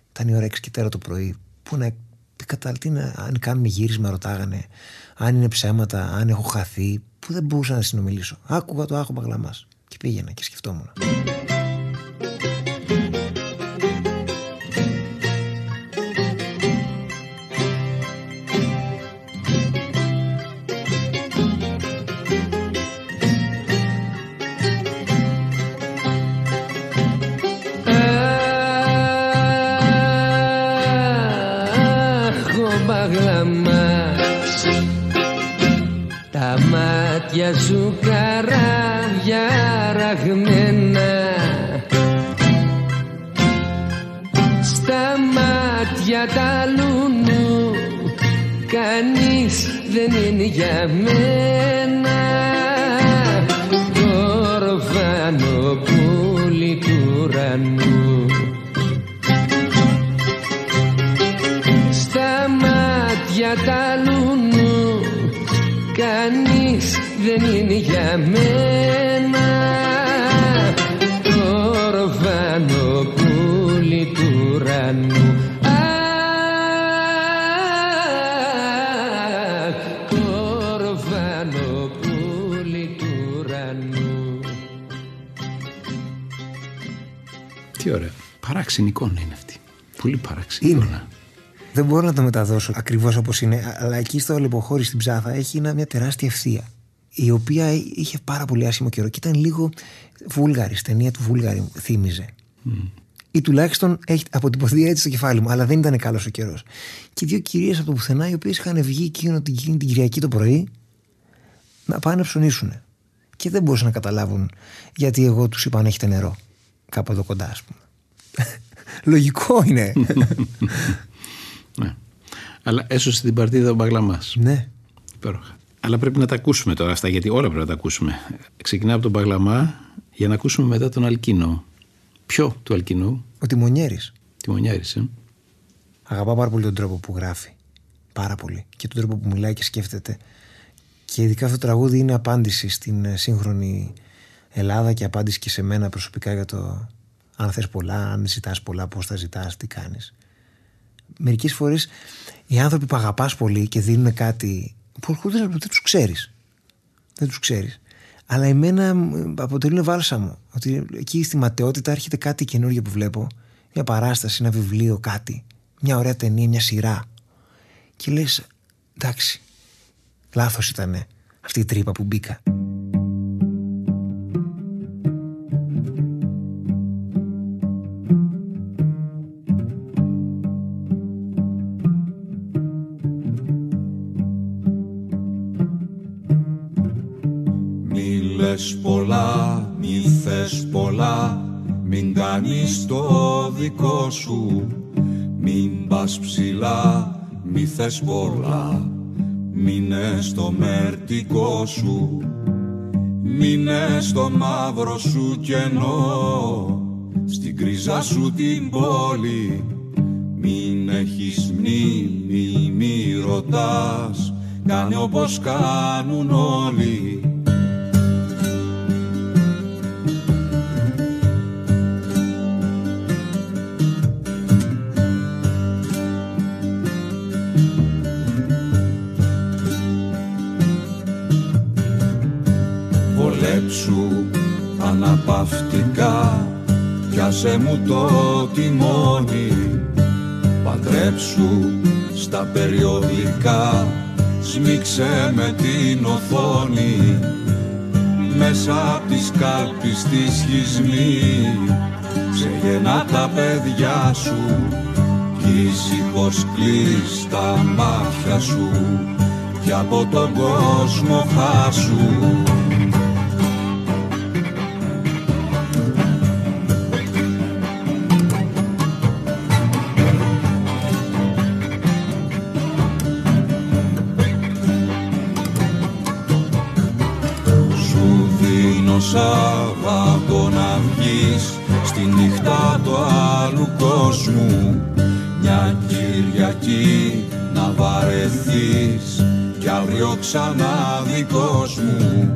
Ήταν η ώρα 6 και τέρα το πρωί. Που να κατά τι να, αν κάνουμε γύρισμα ρωτάγανε αν είναι ψέματα, αν έχω χαθεί που δεν μπορούσα να συνομιλήσω; Άκουγα το άχο μπαγλαμάς και πήγαινα και σκεφτόμουν μάτια σου καράβια ραγμένα. Στα μάτια τα λουνού Κανείς δεν είναι για μένα. Κορφάνο πουλί του ουρανού. Στα μάτια τα δεν είναι Τι ωραία, παράξενη εικόνα είναι αυτή, πολύ παράξενη είναι. εικόνα δεν μπορώ να το μεταδώσω ακριβώς όπως είναι, αλλά εκεί στο λεποχώρι στην ψάθα έχει μια τεράστια ευθεία. Η οποία είχε πάρα πολύ άσχημο καιρό και ήταν λίγο βούλγαρης, ταινία του Βούλγαρη μου θύμιζε. Ή τουλάχιστον έχει αποτυπωθεί έτσι στο κεφάλι μου, αλλά δεν ήταν καλός ο καιρός. Και δύο κυρίες από το πουθενά, οι οποίες είχαν βγει εκείνο την, εκείνη την Κυριακή το πρωί να πάνε να ψωνίσουν. Και δεν μπορούσαν να καταλάβουν γιατί εγώ τους είπα αν έχετε νερό. Κάπου εδώ κοντά, ας πούμε. Λογικό είναι. Ναι. Αλλά έσωσε την παρτίδα ο Μπαγλαμά. ναι. Υπέροχα. Αλλά πρέπει να τα ακούσουμε τώρα αυτά, γιατί όλα πρέπει να τα ακούσουμε. Ξεκινάμε από τον Μπαγλαμά για να ακούσουμε μετά τον Αλκίνο. Ποιο του Αλκίνου, Ο Τιμονιέρης. Τιμονιάρης, ε; Αγαπάω πάρα πολύ τον τρόπο που γράφει. Πάρα πολύ. Και τον τρόπο που μιλάει και σκέφτεται. Και ειδικά αυτό το τραγούδι είναι απάντηση στην ε, σύγχρονη Ελλάδα και απάντηση και σε μένα προσωπικά για το αν θες πολλά, αν ζητάς πολλά, πώς θα ζητάς, τι κάνεις. Μερικές φορές οι άνθρωποι που αγαπάς πολύ και δίνουν κάτι που δεν, δεν τους ξέρεις. Δεν τους ξέρεις. Αλλά εμένα μ, αποτελούν βάλσαμο. Ότι εκεί στη ματαιότητα έρχεται κάτι καινούργιο που βλέπω. Μια παράσταση, ένα βιβλίο, κάτι. Μια ωραία ταινία, μια σειρά. Και λες, εντάξει, λάθος ήτανε αυτή η τρύπα που μπήκα. Μην κάνεις το δικό σου. Μην πας ψηλά, μη θες πολλά. Μείνε στο μερτικό σου. Μείνε στο μαύρο σου κενό. Στην κρίζα σου την πόλη. Μην έχεις μνήμη, μη ρωτάς. Κάνε όπως κάνουν όλοι αναπαυτικά. Πιάσε μου το τιμόνι Παντρέψου στα περιοδικά. Σμίξε με την οθόνη Μέσα απ' τις κάλπης της σχισμή Ξεγενά τα παιδιά σου Κι ήσυχος κλείς τα μάτια σου. Κι από τον κόσμο χάσου Σάββατο να βγεις Στη νύχτα του άλλου κόσμου. Μια Κυριακή να βαρεθείς Κι αύριο ξανά δικός μου.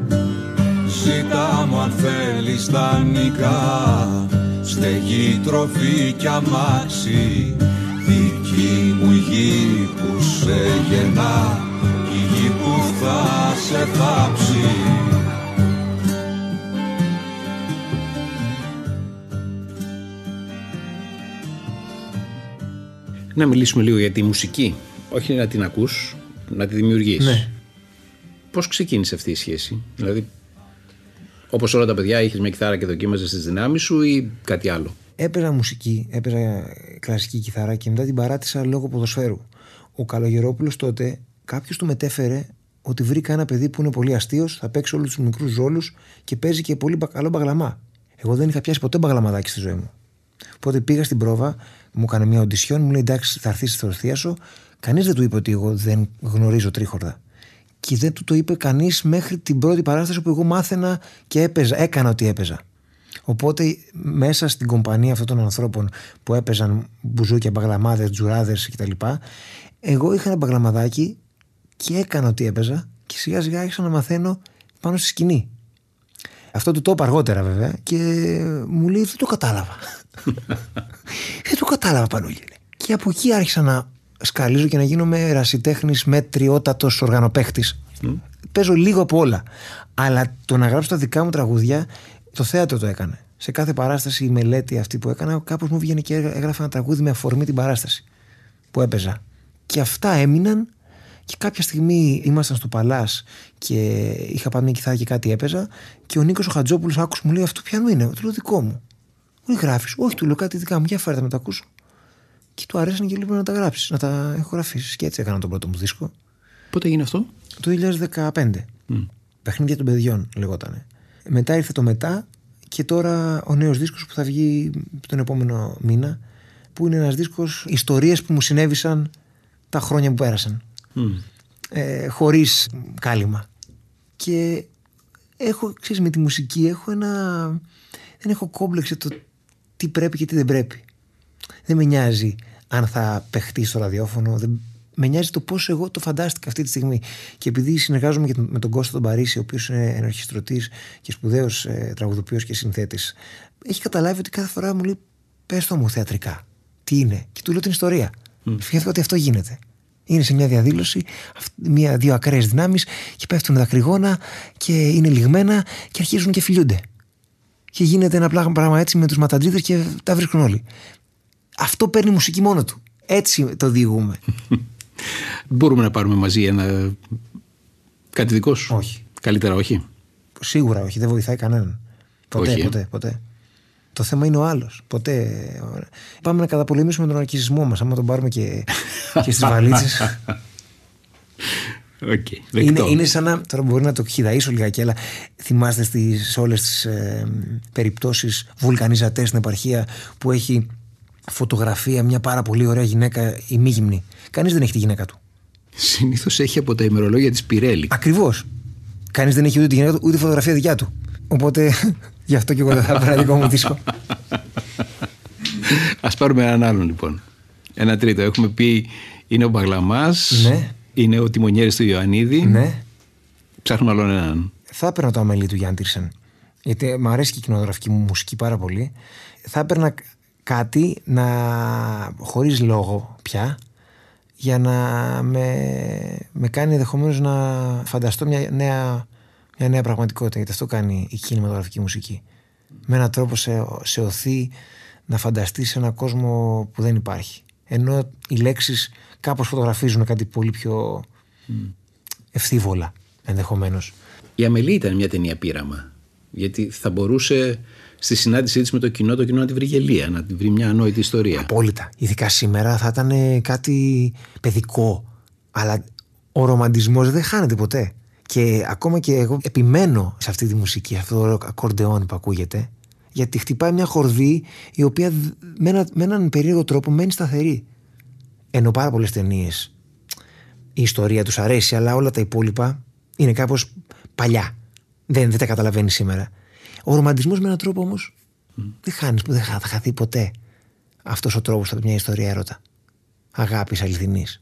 Ζήτα μου αν θέλεις τα νικά Στεγή, τροφή κι αμάξι. Δική μου η γη που σε γεννά Η γη που θα σε θάψει Να μιλήσουμε λίγο για τη μουσική. Όχι να την ακούς, να τη δημιουργείς. Ναι. Πώς ξεκίνησε αυτή η σχέση, δηλαδή όπως όλα τα παιδιά είχες μια κιθάρα και δοκίμαζες τις δυνάμεις σου ή κάτι άλλο; Έπαιζα μουσική, έπαιζα κλασική κιθάρα και μετά την παράτησα λόγω ποδοσφαίρου. Ο Καλογερόπουλος τότε κάποιος του μετέφερε ότι βρήκα ένα παιδί που είναι πολύ αστείος, θα παίξει όλους τους μικρούς ρόλους και παίζει και πολύ μπα- καλό μπαγλαμά. Εγώ δεν είχα πιάσει ποτέ μπαγλαμαδάκι στη ζωή μου. Οπότε πήγα στην πρόβα, μου έκανε μια οντισιόν, μου λέει εντάξει, θα έρθεις στη θεία Κανείς δεν του είπε ότι εγώ δεν γνωρίζω τρίχορδα. Και δεν του το είπε κανείς μέχρι την πρώτη παράσταση που εγώ μάθαινα και έπαιζα, έκανα ότι έπαιζα. Οπότε μέσα στην κομπανία αυτών των ανθρώπων που έπαιζαν μπουζούκια, μπαγλαμάδες, τζουράδες κτλ., εγώ είχα ένα μπαγλαμαδάκι και έκανα ότι έπαιζα και σιγά σιγά άρχισα να μαθαίνω πάνω στη σκηνή. Αυτό του το είπα αργότερα βέβαια και μου λέει δεν το κατάλαβα. Δεν το κατάλαβα Πανούλη. Και από εκεί άρχισα να σκαλίζω και να γίνομαι ερασιτέχνης μετριότατος οργανοπαίχτης. Παίζω λίγο από όλα. Αλλά το να γράψω τα δικά μου τραγούδια, το θέατρο το έκανε. Σε κάθε παράσταση η μελέτη αυτή που έκανα, κάπως μου βγαίνει και έγραφα ένα τραγούδι με αφορμή την παράσταση που έπαιζα. Και αυτά έμειναν και κάποια στιγμή ήμασταν στο Παλάς και είχα πάει μια κιθάρα και κάτι έπαιζα. Και ο Νίκος ο Χατζόπουλος άκουσε μου λέει Αυτό πιάνο είναι, το λέω δικό μου. Μου λέει γράφεις. Όχι, του λέω κάτι δικά μου. Για φέρετε να τα ακούσω. Και του αρέσαν και λίγο να τα γράψεις, να τα έχω γραφήσει. Και έτσι έκανα τον πρώτο μου δίσκο. Πότε έγινε αυτό; Το 2015. Παιχνίδια των παιδιών λεγότανε. Μετά ήρθε το μετά και τώρα ο νέος δίσκος που θα βγει τον επόμενο μήνα που είναι ένας δίσκος ιστορίες που μου συνέβησαν τα χρόνια που πέρασαν ε, χωρίς κάλυμα και έχω, ξέρεις, με τη μουσική έχω ένα δεν έχω κόμπλεξ για το τι πρέπει και τι δεν πρέπει δεν με νοιάζει αν θα παιχτεί στο ραδιόφωνο δεν, με νοιάζει το πόσο εγώ το φαντάστηκα αυτή τη στιγμή. Και επειδή συνεργάζομαι και με τον Κώστα τον Παρίσι, ο οποίος είναι ενορχιστρωτής και σπουδαίος ε, τραγουδοποιός και συνθέτης, έχει καταλάβει ότι κάθε φορά μου λέει: Πες το μου θεατρικά. Τι είναι; Και του λέω την ιστορία. Mm. ότι αυτό γίνεται. Είναι σε μια διαδήλωση, μια, δύο ακραίες δυνάμεις και πέφτουν δακρυγόνα και είναι λιγμένα και αρχίζουν και φιλιούνται. Και γίνεται ένα πράγμα έτσι με τους ματαντρίδε και τα βρίσκουν όλοι. Αυτό παίρνει μουσική μόνο του. Έτσι το διηγούμε. Μπορούμε να πάρουμε μαζί ένα. κάτι δικό σου; Όχι. Καλύτερα όχι; Σίγουρα όχι. Δεν βοηθάει κανέναν. Ποτέ, Όχι, ε. ποτέ, ποτέ. Το θέμα είναι ο άλλος. Ποτέ. Πάμε να καταπολεμήσουμε τον αρκισμό μας. Άμα τον πάρουμε και, και στις βαλίτσες. Okay, είναι, είναι σαν να. Τώρα μπορεί να το χειδαίσω λιγάκι, αλλά θυμάστε στι όλες τις ε, περιπτώσεις βουλκανιζατέ στην επαρχία που έχει φωτογραφία μια πάρα πολύ ωραία γυναίκα ημίγυμνη. Κανείς δεν έχει τη γυναίκα του. Συνήθως έχει από τα ημερολόγια της Πιρέλη. Ακριβώς. Κανείς δεν έχει ούτε τη γυναίκα του ούτε φωτογραφία δικιά του. Οπότε γι' αυτό και εγώ δεν θα έπαιρνα δικό μου δίσκο. Α πάρουμε έναν άλλον λοιπόν. Ένα τρίτο. Έχουμε πει είναι ο Μπαγλαμάς. Ναι. Είναι ο Τιμονιέρης του Ιωαννίδη. Ναι. Ψάχνουμε άλλον έναν. Θα έπαιρνα το αμελή του Γιάννη Τίρσεν. Γιατί μου αρέσει και η κοινογραφική μου μουσική πάρα πολύ. Θα έπαιρνα κάτι να χωρίς λόγο πια για να με, με κάνει ενδεχομένως να φανταστώ μια νέα, μια νέα πραγματικότητα γιατί αυτό κάνει η κινηματογραφική μουσική με έναν τρόπο σε, σε οθεί να φανταστείς ένα κόσμο που δεν υπάρχει ενώ οι λέξεις κάπως φωτογραφίζουν κάτι πολύ πιο ευθύβολα ενδεχομένως Η Αμελή ήταν μια ταινία πείραμα γιατί θα μπορούσε στη συνάντησή της με το κοινό, το κοινό να τη βρει γελία, να τη βρει μια ανόητη ιστορία. Απόλυτα. Ειδικά σήμερα θα ήταν κάτι παιδικό. Αλλά ο ρομαντισμός δεν χάνεται ποτέ. Και ακόμα και εγώ επιμένω σε αυτή τη μουσική, αυτό το ακορντεόν που ακούγεται, γιατί χτυπάει μια χορδή η οποία με, ένα, με έναν περίεργο τρόπο μένει σταθερή. Ενώ πάρα πολλές ταινίες η ιστορία τους αρέσει, αλλά όλα τα υπόλοιπα είναι κάπως παλιά. Δεν, δεν τα καταλαβαίνεις σήμερα. Ο ρομαντισμός με έναν τρόπο όμως δεν χάνει, δεν θα χαθεί ποτέ αυτός ο τρόπος από μια ιστορία έρωτα. Αγάπης αληθινής.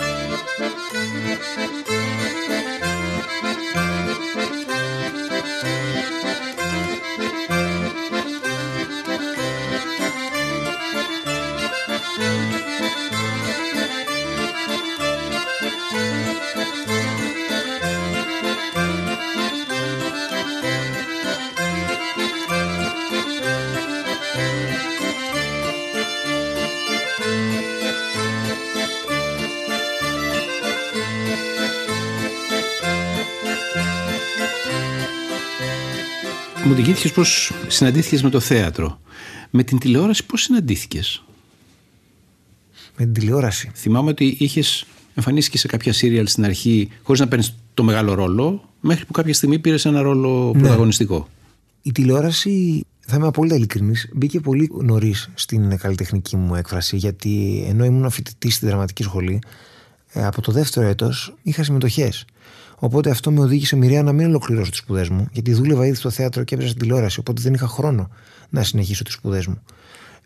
Μου διηγήθηκε πώς συναντήθηκες με το θέατρο. Με την τηλεόραση πώς συναντήθηκες; Με την τηλεόραση. Θυμάμαι ότι είχες εμφανίσει και σε κάποια σύριαλ στην αρχή, χωρίς να παίρνεις το μεγάλο ρόλο, μέχρι που κάποια στιγμή πήρες ένα ρόλο Ναι. πρωταγωνιστικό. Η τηλεόραση, θα είμαι απόλυτα ειλικρινής, μπήκε πολύ νωρίς στην καλλιτεχνική μου έκφραση. Γιατί ενώ ήμουν φοιτητής στη δραματική σχολή, ε, από το δεύτερο έτος είχα συμμετοχές. Οπότε αυτό με οδήγησε μοιραία να μην ολοκληρώσω τις σπουδές μου, γιατί δούλευα ήδη στο θέατρο και έπαιζα στην τηλεόραση. Οπότε δεν είχα χρόνο να συνεχίσω τις σπουδές μου,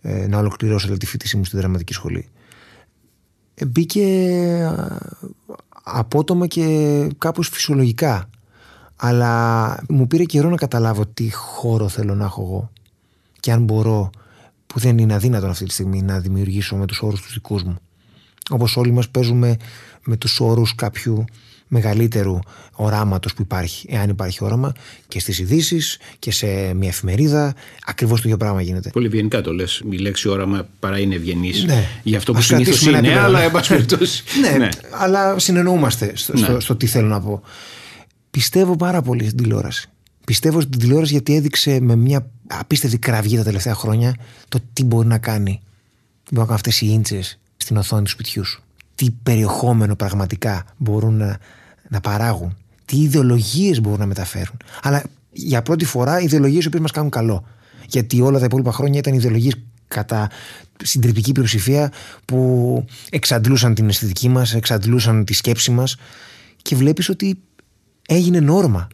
ε, να ολοκληρώσω δηλαδή, τη φοιτησή μου στη δραματική σχολή. Ε, μπήκε α, απότομα και κάπως φυσιολογικά. Αλλά μου πήρε καιρό να καταλάβω τι χώρο θέλω να έχω εγώ. Και αν μπορώ, που δεν είναι αδύνατο αυτή τη στιγμή, να δημιουργήσω με τους όρους τους δικούς μου. Όπως όλοι μας παίζουμε με τους όρους κάποιου μεγαλύτερου οράματος που υπάρχει, εάν υπάρχει όραμα, και στις ειδήσεις και σε μια εφημερίδα, ακριβώς το ίδιο πράγμα γίνεται. Πολύ ευγενικά το λες. Η λέξη όραμα παρά είναι ευγενής. Ναι. Για αυτό που Ας συνήθως κρατήσουμε ένα είναι, επίπεδο. αλλά εν πάση περιπτώσει. ναι, αλλά συνεννοούμαστε στο, Ναι. στο, στο τι θέλω να πω. Πιστεύω πάρα πολύ στην τηλεόραση. Πιστεύω στην τηλεόραση γιατί έδειξε με μια απίστευτη κραυγή τα τελευταία χρόνια το τι μπορεί να κάνει. Μπορεί να κάνουν αυτές οι ίντσε στην οθόνη του σπιτιού σου. Τι περιεχόμενο πραγματικά μπορούν να, να παράγουν. Τι ιδεολογίες μπορούν να μεταφέρουν. Αλλά για πρώτη φορά ιδεολογίες οι οποίες μας κάνουν καλό. Γιατί όλα τα υπόλοιπα χρόνια ήταν ιδεολογίες κατά συντριπτική πλειοψηφία που εξαντλούσαν την αισθητική μας, εξαντλούσαν τη σκέψη μας και βλέπεις ότι έγινε νόρμα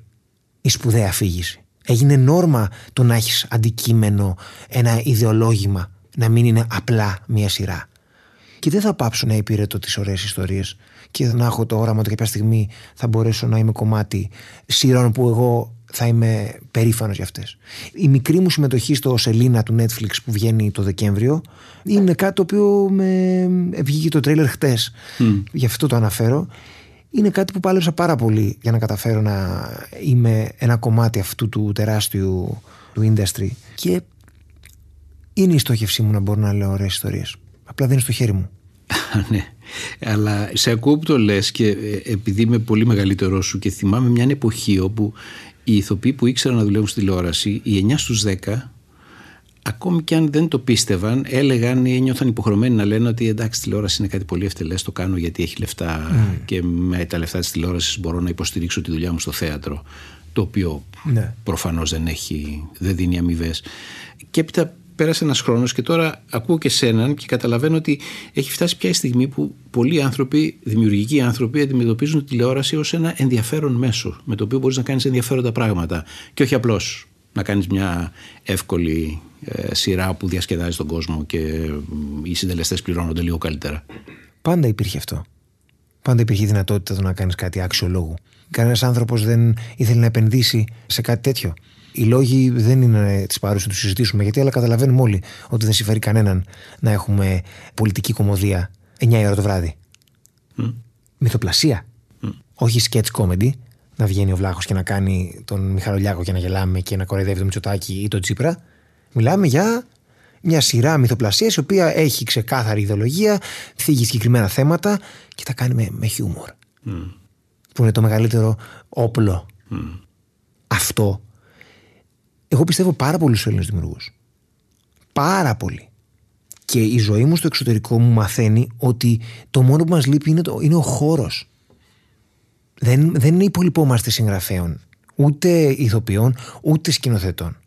η σπουδαία αφήγηση. Έγινε νόρμα το να έχεις αντικείμενο, ένα ιδεολόγημα, να μην είναι απλά μία σειρά. Και δεν θα πάψω να υπηρετώ τις ωραίες ιστορίες και να έχω το όραμα ότι κάποια στιγμή θα μπορέσω να είμαι κομμάτι σειρών που εγώ θα είμαι περήφανος για αυτές. Η μικρή μου συμμετοχή στο Σελίνα του Netflix που βγαίνει το Δεκέμβριο είναι κάτι το οποίο με βγήκε το τρέιλερ χτες. Γι' αυτό το αναφέρω. Είναι κάτι που πάλεψα πάρα πολύ για να καταφέρω να είμαι ένα κομμάτι αυτού του τεράστιου του industry και είναι η στόχευσή μου να μπορώ να λέω ωραίες ιστορίες. Απλά δεν είναι στο χέρι μου. ναι. Αλλά σε ακούω που το λες και ε, επειδή είμαι πολύ μεγαλύτερό σου και θυμάμαι μια εποχή όπου οι ηθοποιοί που ήξεραν να δουλεύουν στη τηλεόραση, οι 9 στους 10, ακόμη και αν δεν το πίστευαν, έλεγαν ή νιώθαν υποχρεωμένοι να λένε ότι εντάξει, τηλεόραση είναι κάτι πολύ ευτελές, το κάνω γιατί έχει λεφτά και με τα λεφτά της τηλεόρασης μπορώ να υποστηρίξω τη δουλειά μου στο θέατρο. Το οποίο Ναι. προφανώς δεν, έχει, δεν δίνει αμοιβές. Και έπειτα πέρασε ένας χρόνος και τώρα ακούω και σέναν και καταλαβαίνω ότι έχει φτάσει πια η στιγμή που πολλοί άνθρωποι, δημιουργικοί άνθρωποι, αντιμετωπίζουν τη τηλεόραση ως ένα ενδιαφέρον μέσο με το οποίο μπορείς να κάνεις ενδιαφέροντα πράγματα. Και όχι απλώς να κάνεις μια εύκολη ε, σειρά που διασκεδάζει τον κόσμο και ε, οι συντελεστές πληρώνονται λίγο καλύτερα. Πάντα υπήρχε αυτό. Πάντα υπήρχε η δυνατότητα του να κάνεις κάτι άξιο λόγου. Κανένας άνθρωπος δεν ήθελε να επενδύσει σε κάτι τέτοιο. Οι λόγοι δεν είναι της παρούση να τους συζητήσουμε γιατί, αλλά καταλαβαίνουμε όλοι ότι δεν συμφέρει κανέναν να έχουμε πολιτική κομμωδία 9 η ώρα το βράδυ. Μυθοπλασία. Όχι sketch comedy, να βγαίνει ο Βλάχος και να κάνει τον Μιχαλολιάκο και να γελάμε και να κοροϊδεύει το Μητσοτάκι ή τον Τσίπρα. Μιλάμε για μια σειρά μυθοπλασίας η οποία έχει ξεκάθαρη ιδεολογία, θίγει συγκεκριμένα θέματα και τα κάνει με, με χιούμορ. Που είναι το μεγαλύτερο όπλο. Αυτό. Εγώ πιστεύω πάρα πολύ στους Έλληνες δημιουργούς. Πάρα πολύ. Και η ζωή μου στο εξωτερικό μου μαθαίνει ότι το μόνο που μας λείπει είναι, το, είναι ο χώρος. Δεν, δεν υπολοιπόμαστε συγγραφέων, ούτε ηθοποιών, ούτε σκηνοθετών,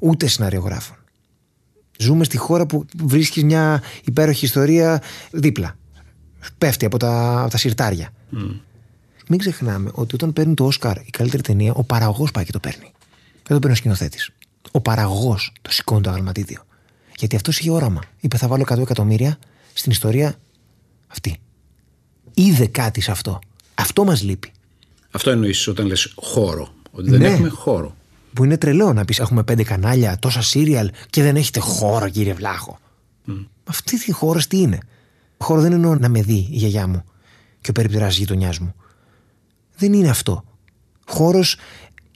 ούτε σεναριογράφων. Ζούμε στη χώρα που βρίσκεις μια υπέροχη ιστορία δίπλα. Πέφτει από τα, από τα συρτάρια. Μην ξεχνάμε ότι όταν παίρνει το Όσκαρ η καλύτερη ταινία, ο παραγωγός πάει και το παίρνει. Δεν το παίρνει ο σκηνοθέτης. Ο παραγωγός το σηκώνει το αγαλματίδιο. Γιατί αυτός είχε όραμα. Είπε θα βάλω 100 εκατομμύρια στην ιστορία αυτή. Είδε κάτι σε αυτό. Αυτό μας λείπει. Αυτό εννοείς όταν λες χώρο. Ότι δεν Ναι. έχουμε χώρο. Που είναι τρελό να πεις: Έχουμε πέντε κανάλια, τόσα σύριαλ και δεν έχετε χώρο, κύριε Βλάχο. Αυτή τη χώρος τι είναι; Χώρο δεν εννοώ να με δει η γιαγιά μου και ο περιπτεράς γειτονιάς μου. Δεν είναι αυτό. Χώρος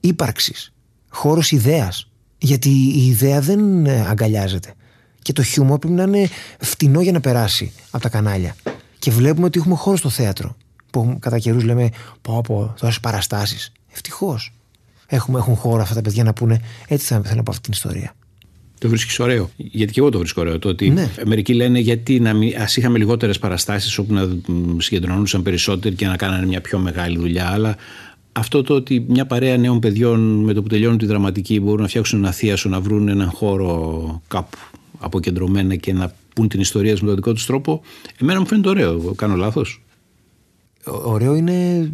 ύπαρξης. Χώρος ιδέας. Γιατί η ιδέα δεν ε, αγκαλιάζεται. Και το χιούμορ πρέπει να είναι φτηνό για να περάσει από τα κανάλια. Και βλέπουμε ότι έχουμε χώρο στο θέατρο. Που κατά καιρούς λέμε: Πω, πω, τόσε παραστάσεις. Ευτυχώς. Έχουμε, έχουν χώρο αυτά τα παιδιά να πούνε έτσι θα θέλω από αυτή την ιστορία. Το βρίσκεις ωραίο. Γιατί και εγώ το βρίσκω ωραίο. Το ότι Ναι. μερικοί λένε γιατί να μην, ας είχαμε λιγότερες παραστάσεις όπου να μ, συγκεντρωνόντουσαν περισσότεροι και να κάνανε μια πιο μεγάλη δουλειά. Αλλά αυτό το ότι μια παρέα νέων παιδιών με το που τελειώνουν τη δραματική μπορούν να φτιάξουν ένα θίασο, να βρουν έναν χώρο κάπου αποκεντρωμένα και να πούν την ιστορία τους με τον δικό τους τρόπο, εμένα μου φαίνεται ωραίο. Εγώ Κάνω λάθος. Ω- Ωραίο είναι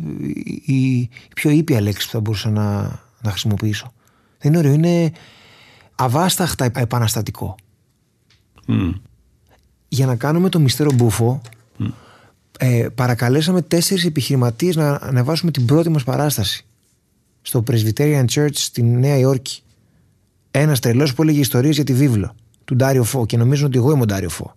η, η πιο ήπια λέξη που θα μπορούσα να, να χρησιμοποιήσω. Δεν είναι ωραίο, είναι αβάσταχτα επαναστατικό. Για να κάνουμε το μυστέρο μπούφο, ε, παρακαλέσαμε τέσσερις επιχειρηματίες να ανεβάσουμε την πρώτη μας παράσταση στο Presbyterian Church στη Νέα Υόρκη. Ένας τρελός που έλεγε ιστορίες για τη βίβλο του Ντάριο Φω και νομίζω ότι εγώ είμαι ο Ντάριο Φω.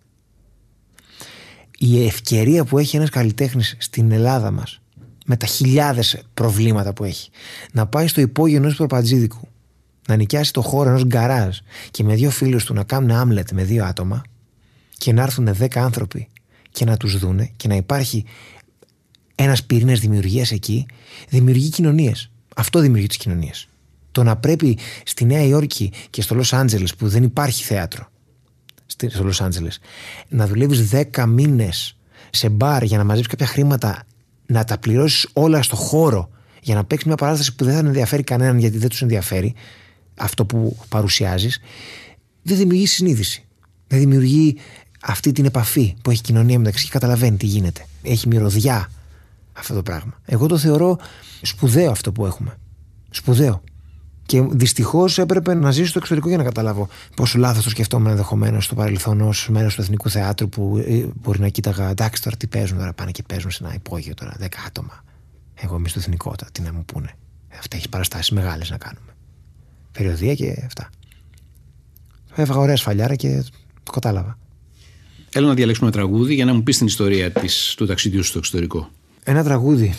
Η ευκαιρία που έχει ένας καλλιτέχνης στην Ελλάδα μας με τα χιλιάδες προβλήματα που έχει να πάει στο υπόγειο ενός προπατζίδικου να νοικιάσει το χώρο ενός γκαράζ και με δύο φίλους του να κάνουν άμλετ με δύο άτομα και να έρθουν δέκα άνθρωποι και να τους δούνε και να υπάρχει ένας πυρήνας δημιουργίας εκεί δημιουργεί κοινωνίες. Αυτό δημιουργεί τις κοινωνίες. Το να πρέπει στη Νέα Υόρκη και στο Λος Άντζελες που δεν υπάρχει θέατρο στη- στο Λος Άντζελες να δουλεύεις 10 μήνες σε μπαρ για να μαζέψεις κάποια χρήματα να τα πληρώσεις όλα στο χώρο για να παίξεις μια παράσταση που δεν θα ενδιαφέρει κανέναν γιατί δεν τους ενδιαφέρει αυτό που παρουσιάζεις δεν δημιουργεί συνείδηση δεν δημιουργεί αυτή την επαφή που έχει η κοινωνία μεταξύ και καταλαβαίνει τι γίνεται έχει μυρωδιά αυτό το πράγμα εγώ το θεωρώ σπουδαίο αυτό που έχουμε σπουδαίο και δυστυχώς έπρεπε να ζήσω στο εξωτερικό για να καταλάβω πόσο λάθος το σκεφτόμουν ενδεχομένως στο παρελθόν ως μέρος του Εθνικού Θεάτρου που ε, μπορεί να κοίταγα. Εντάξει, τώρα τι παίζουν, τώρα πάνε και παίζουν σε ένα υπόγειο τώρα, 10 άτομα. Εγώ είμαι στο Εθνικό, τώρα, τι να μου πούνε. Αυτά έχει παραστάσεις μεγάλες να κάνουμε. Περιοδία και αυτά. Έφαγα ωραία σφαλιάρα και το κατάλαβα. Έλα να διαλέξουμε ένα τραγούδι για να μου πεις την ιστορία της, του ταξιδιού σου στο εξωτερικό. Ένα τραγούδι.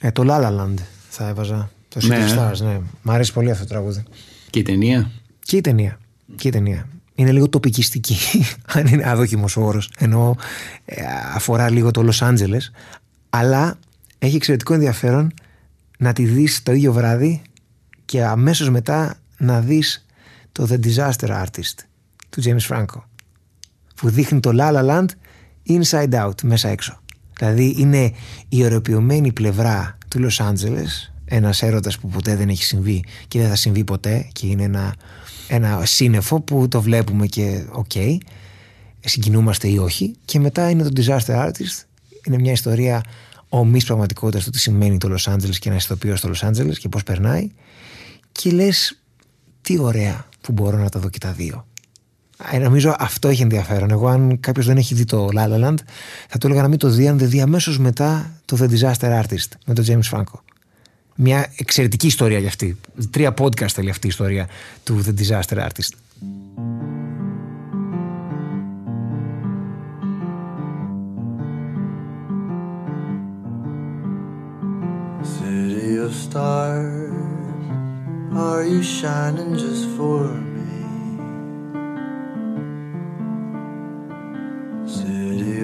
Ε, το La La Land θα έβαζα. Το City Ναι. of Stars, ναι. Μ' αρέσει πολύ αυτό το τραγούδι. Και η ταινία; Και η ταινία. Και η ταινία. Είναι λίγο τοπικιστική, αν είναι άδοχημος ο όρος. Ενώ ε, αφορά λίγο το Λος Άντζελες. Αλλά έχει εξαιρετικό ενδιαφέρον να τη δεις το ίδιο βράδυ και αμέσως μετά να δεις το The Disaster Artist του James Franco που δείχνει το La La Land inside out, μέσα έξω. Δηλαδή είναι η ωραιοποιημένη πλευρά του Λος Άντζελες, ένας έρωτας που ποτέ δεν έχει συμβεί και δεν θα συμβεί ποτέ και είναι ένα, ένα σύννεφο που το βλέπουμε και οκ, συγκινούμαστε ή όχι και μετά είναι το Disaster Artist, είναι μια ιστορία ωμής πραγματικότητας του τι σημαίνει το Λος Άντζελες και ένα ηθοποιός στο Λος Άντζελες και πώς περνάει και λες τι ωραία που μπορώ να τα δω και τα δύο. Ε, νομίζω αυτό έχει ενδιαφέρον. Εγώ, αν κάποιος δεν έχει δει το La La Land, θα του έλεγα να μην το δει αν δεν δει αμέσως μετά το The Disaster Artist με τον James Franco. Μια εξαιρετική ιστορία για αυτή. Τρία podcast θέλει αυτή η ιστορία του The Disaster Artist. City of stars, are you shining just for me?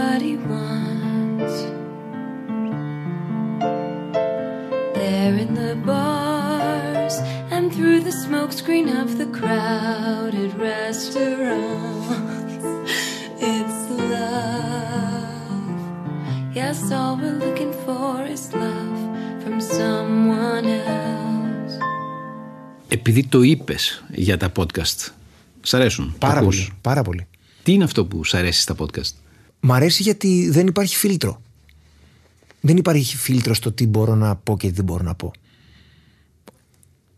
Everybody wants. There in the bars and through the smokescreen of the crowded restaurants. It's love. Yes, all we're looking for is love from someone else. Επειδή το είπες για τα podcast, σ' αρέσουν. Πάρα τα ακούς? πολύ. Πάρα πολύ. Τι είναι αυτό που σ' αρέσει στα podcast. Μ' αρέσει γιατί δεν υπάρχει φίλτρο. Δεν υπάρχει φίλτρο στο τι μπορώ να πω και τι δεν μπορώ να πω.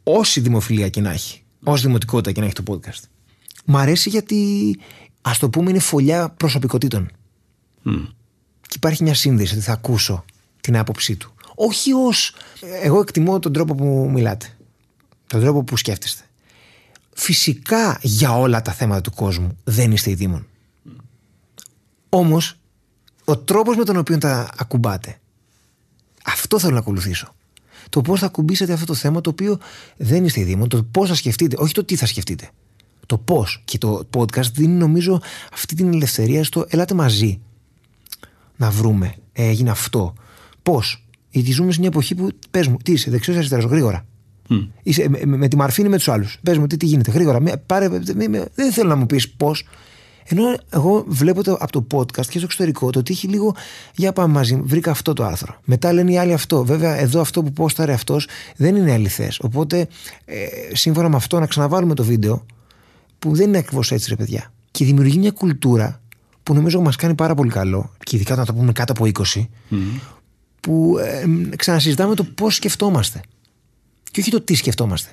Όση δημοφιλία και να έχει, όση δημοτικότητα και να έχει το podcast. Μ' αρέσει γιατί, ας το πούμε, είναι φωλιά προσωπικότητων. Και υπάρχει μια σύνδεση ότι θα ακούσω την άποψή του. Όχι ως... Εγώ εκτιμώ τον τρόπο που μιλάτε. τον τρόπο που σκέφτεστε. Φυσικά για όλα τα θέματα του κόσμου δεν είστε οι δήμον. Όμως ο τρόπος με τον οποίο τα ακουμπάτε αυτό θέλω να ακολουθήσω. Το πώς θα ακουμπήσετε αυτό το θέμα το οποίο δεν είστε οι δήμον, το πώς θα σκεφτείτε, όχι το τι θα σκεφτείτε. Το πώς και το podcast δίνει νομίζω αυτή την ελευθερία στο ελάτε μαζί να βρούμε. Ε, έγινε αυτό. Πώς. Γιατί ζούμε σε μια εποχή που πες μου, τι είσαι, δεξιός αριστερός, γρήγορα. Είσαι, με, με, με τη μαρφή με τους άλλους. Πες μου, τι, τι γίνεται, γρήγορα. Μη- Πάρε, μη- μη- δεν θέλω να μου πεις πώς. Ενώ εγώ βλέπω το, από το podcast και στο εξωτερικό το ότι έχει λίγο. Για πάμε μαζί, βρήκα αυτό το άρθρο. Μετά λένε οι άλλοι αυτό. Βέβαια, εδώ αυτό που πόσταρε αυτός δεν είναι αληθές. Οπότε, ε, σύμφωνα με αυτό, να ξαναβάλουμε το βίντεο που δεν είναι ακριβώς έτσι, ρε παιδιά. Και δημιουργεί μια κουλτούρα που νομίζω μας κάνει πάρα πολύ καλό, και ειδικά όταν το πούμε κάτω από 20, που ε, ξανασυζητάμε το πώς σκεφτόμαστε. Και όχι το τι σκεφτόμαστε.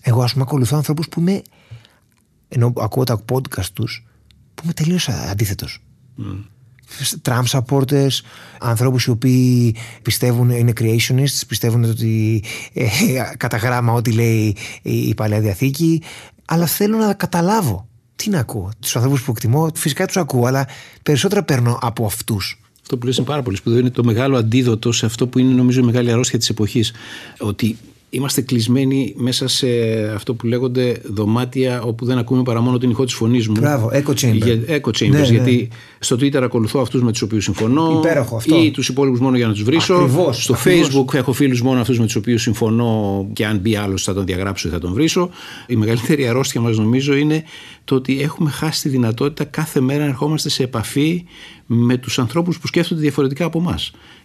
Εγώ, ας πούμε, ακολουθώ ανθρώπους που είμαι. Ενώ ακούω τα podcast τους, που είμαι τελείως αντίθετος. Trump supporters, ανθρώπους οι οποίοι πιστεύουν, είναι creationists, πιστεύουν ότι ε, κατά γράμμα ό,τι λέει η, η παλαιά διαθήκη, αλλά θέλω να καταλάβω. Τι να ακούω. Τους ανθρώπους που εκτιμώ, φυσικά τους ακούω, αλλά περισσότερα παίρνω από αυτούς. Αυτό που λες είναι πάρα πολύ σπουδαίο. Είναι το μεγάλο αντίδοτο σε αυτό που είναι νομίζω η μεγάλη αρρώστια της εποχής. Ότι είμαστε κλεισμένοι μέσα σε αυτό που λέγονται δωμάτια όπου δεν ακούμε παρά μόνο την ηχό της φωνής μου. Μπράβο, echo chamber. Για, echo chambers. Ναι, ναι. Γιατί στο Twitter ακολουθώ αυτούς με τους οποίους συμφωνώ. Υπέροχο αυτό. Ή τους υπόλοιπους μόνο για να τους βρίσω. Ακριβώς, στο ακριβώς. Facebook έχω φίλους μόνο αυτούς με τους οποίους συμφωνώ και αν μπει άλλος θα τον διαγράψω ή θα τον βρίσω. Η μεγαλύτερη αρρώστια μας νομίζω είναι το ότι έχουμε χάσει τη δυνατότητα κάθε μέρα να ερχόμαστε σε επαφή με τους ανθρώπους που σκέφτονται διαφορετικά από εμά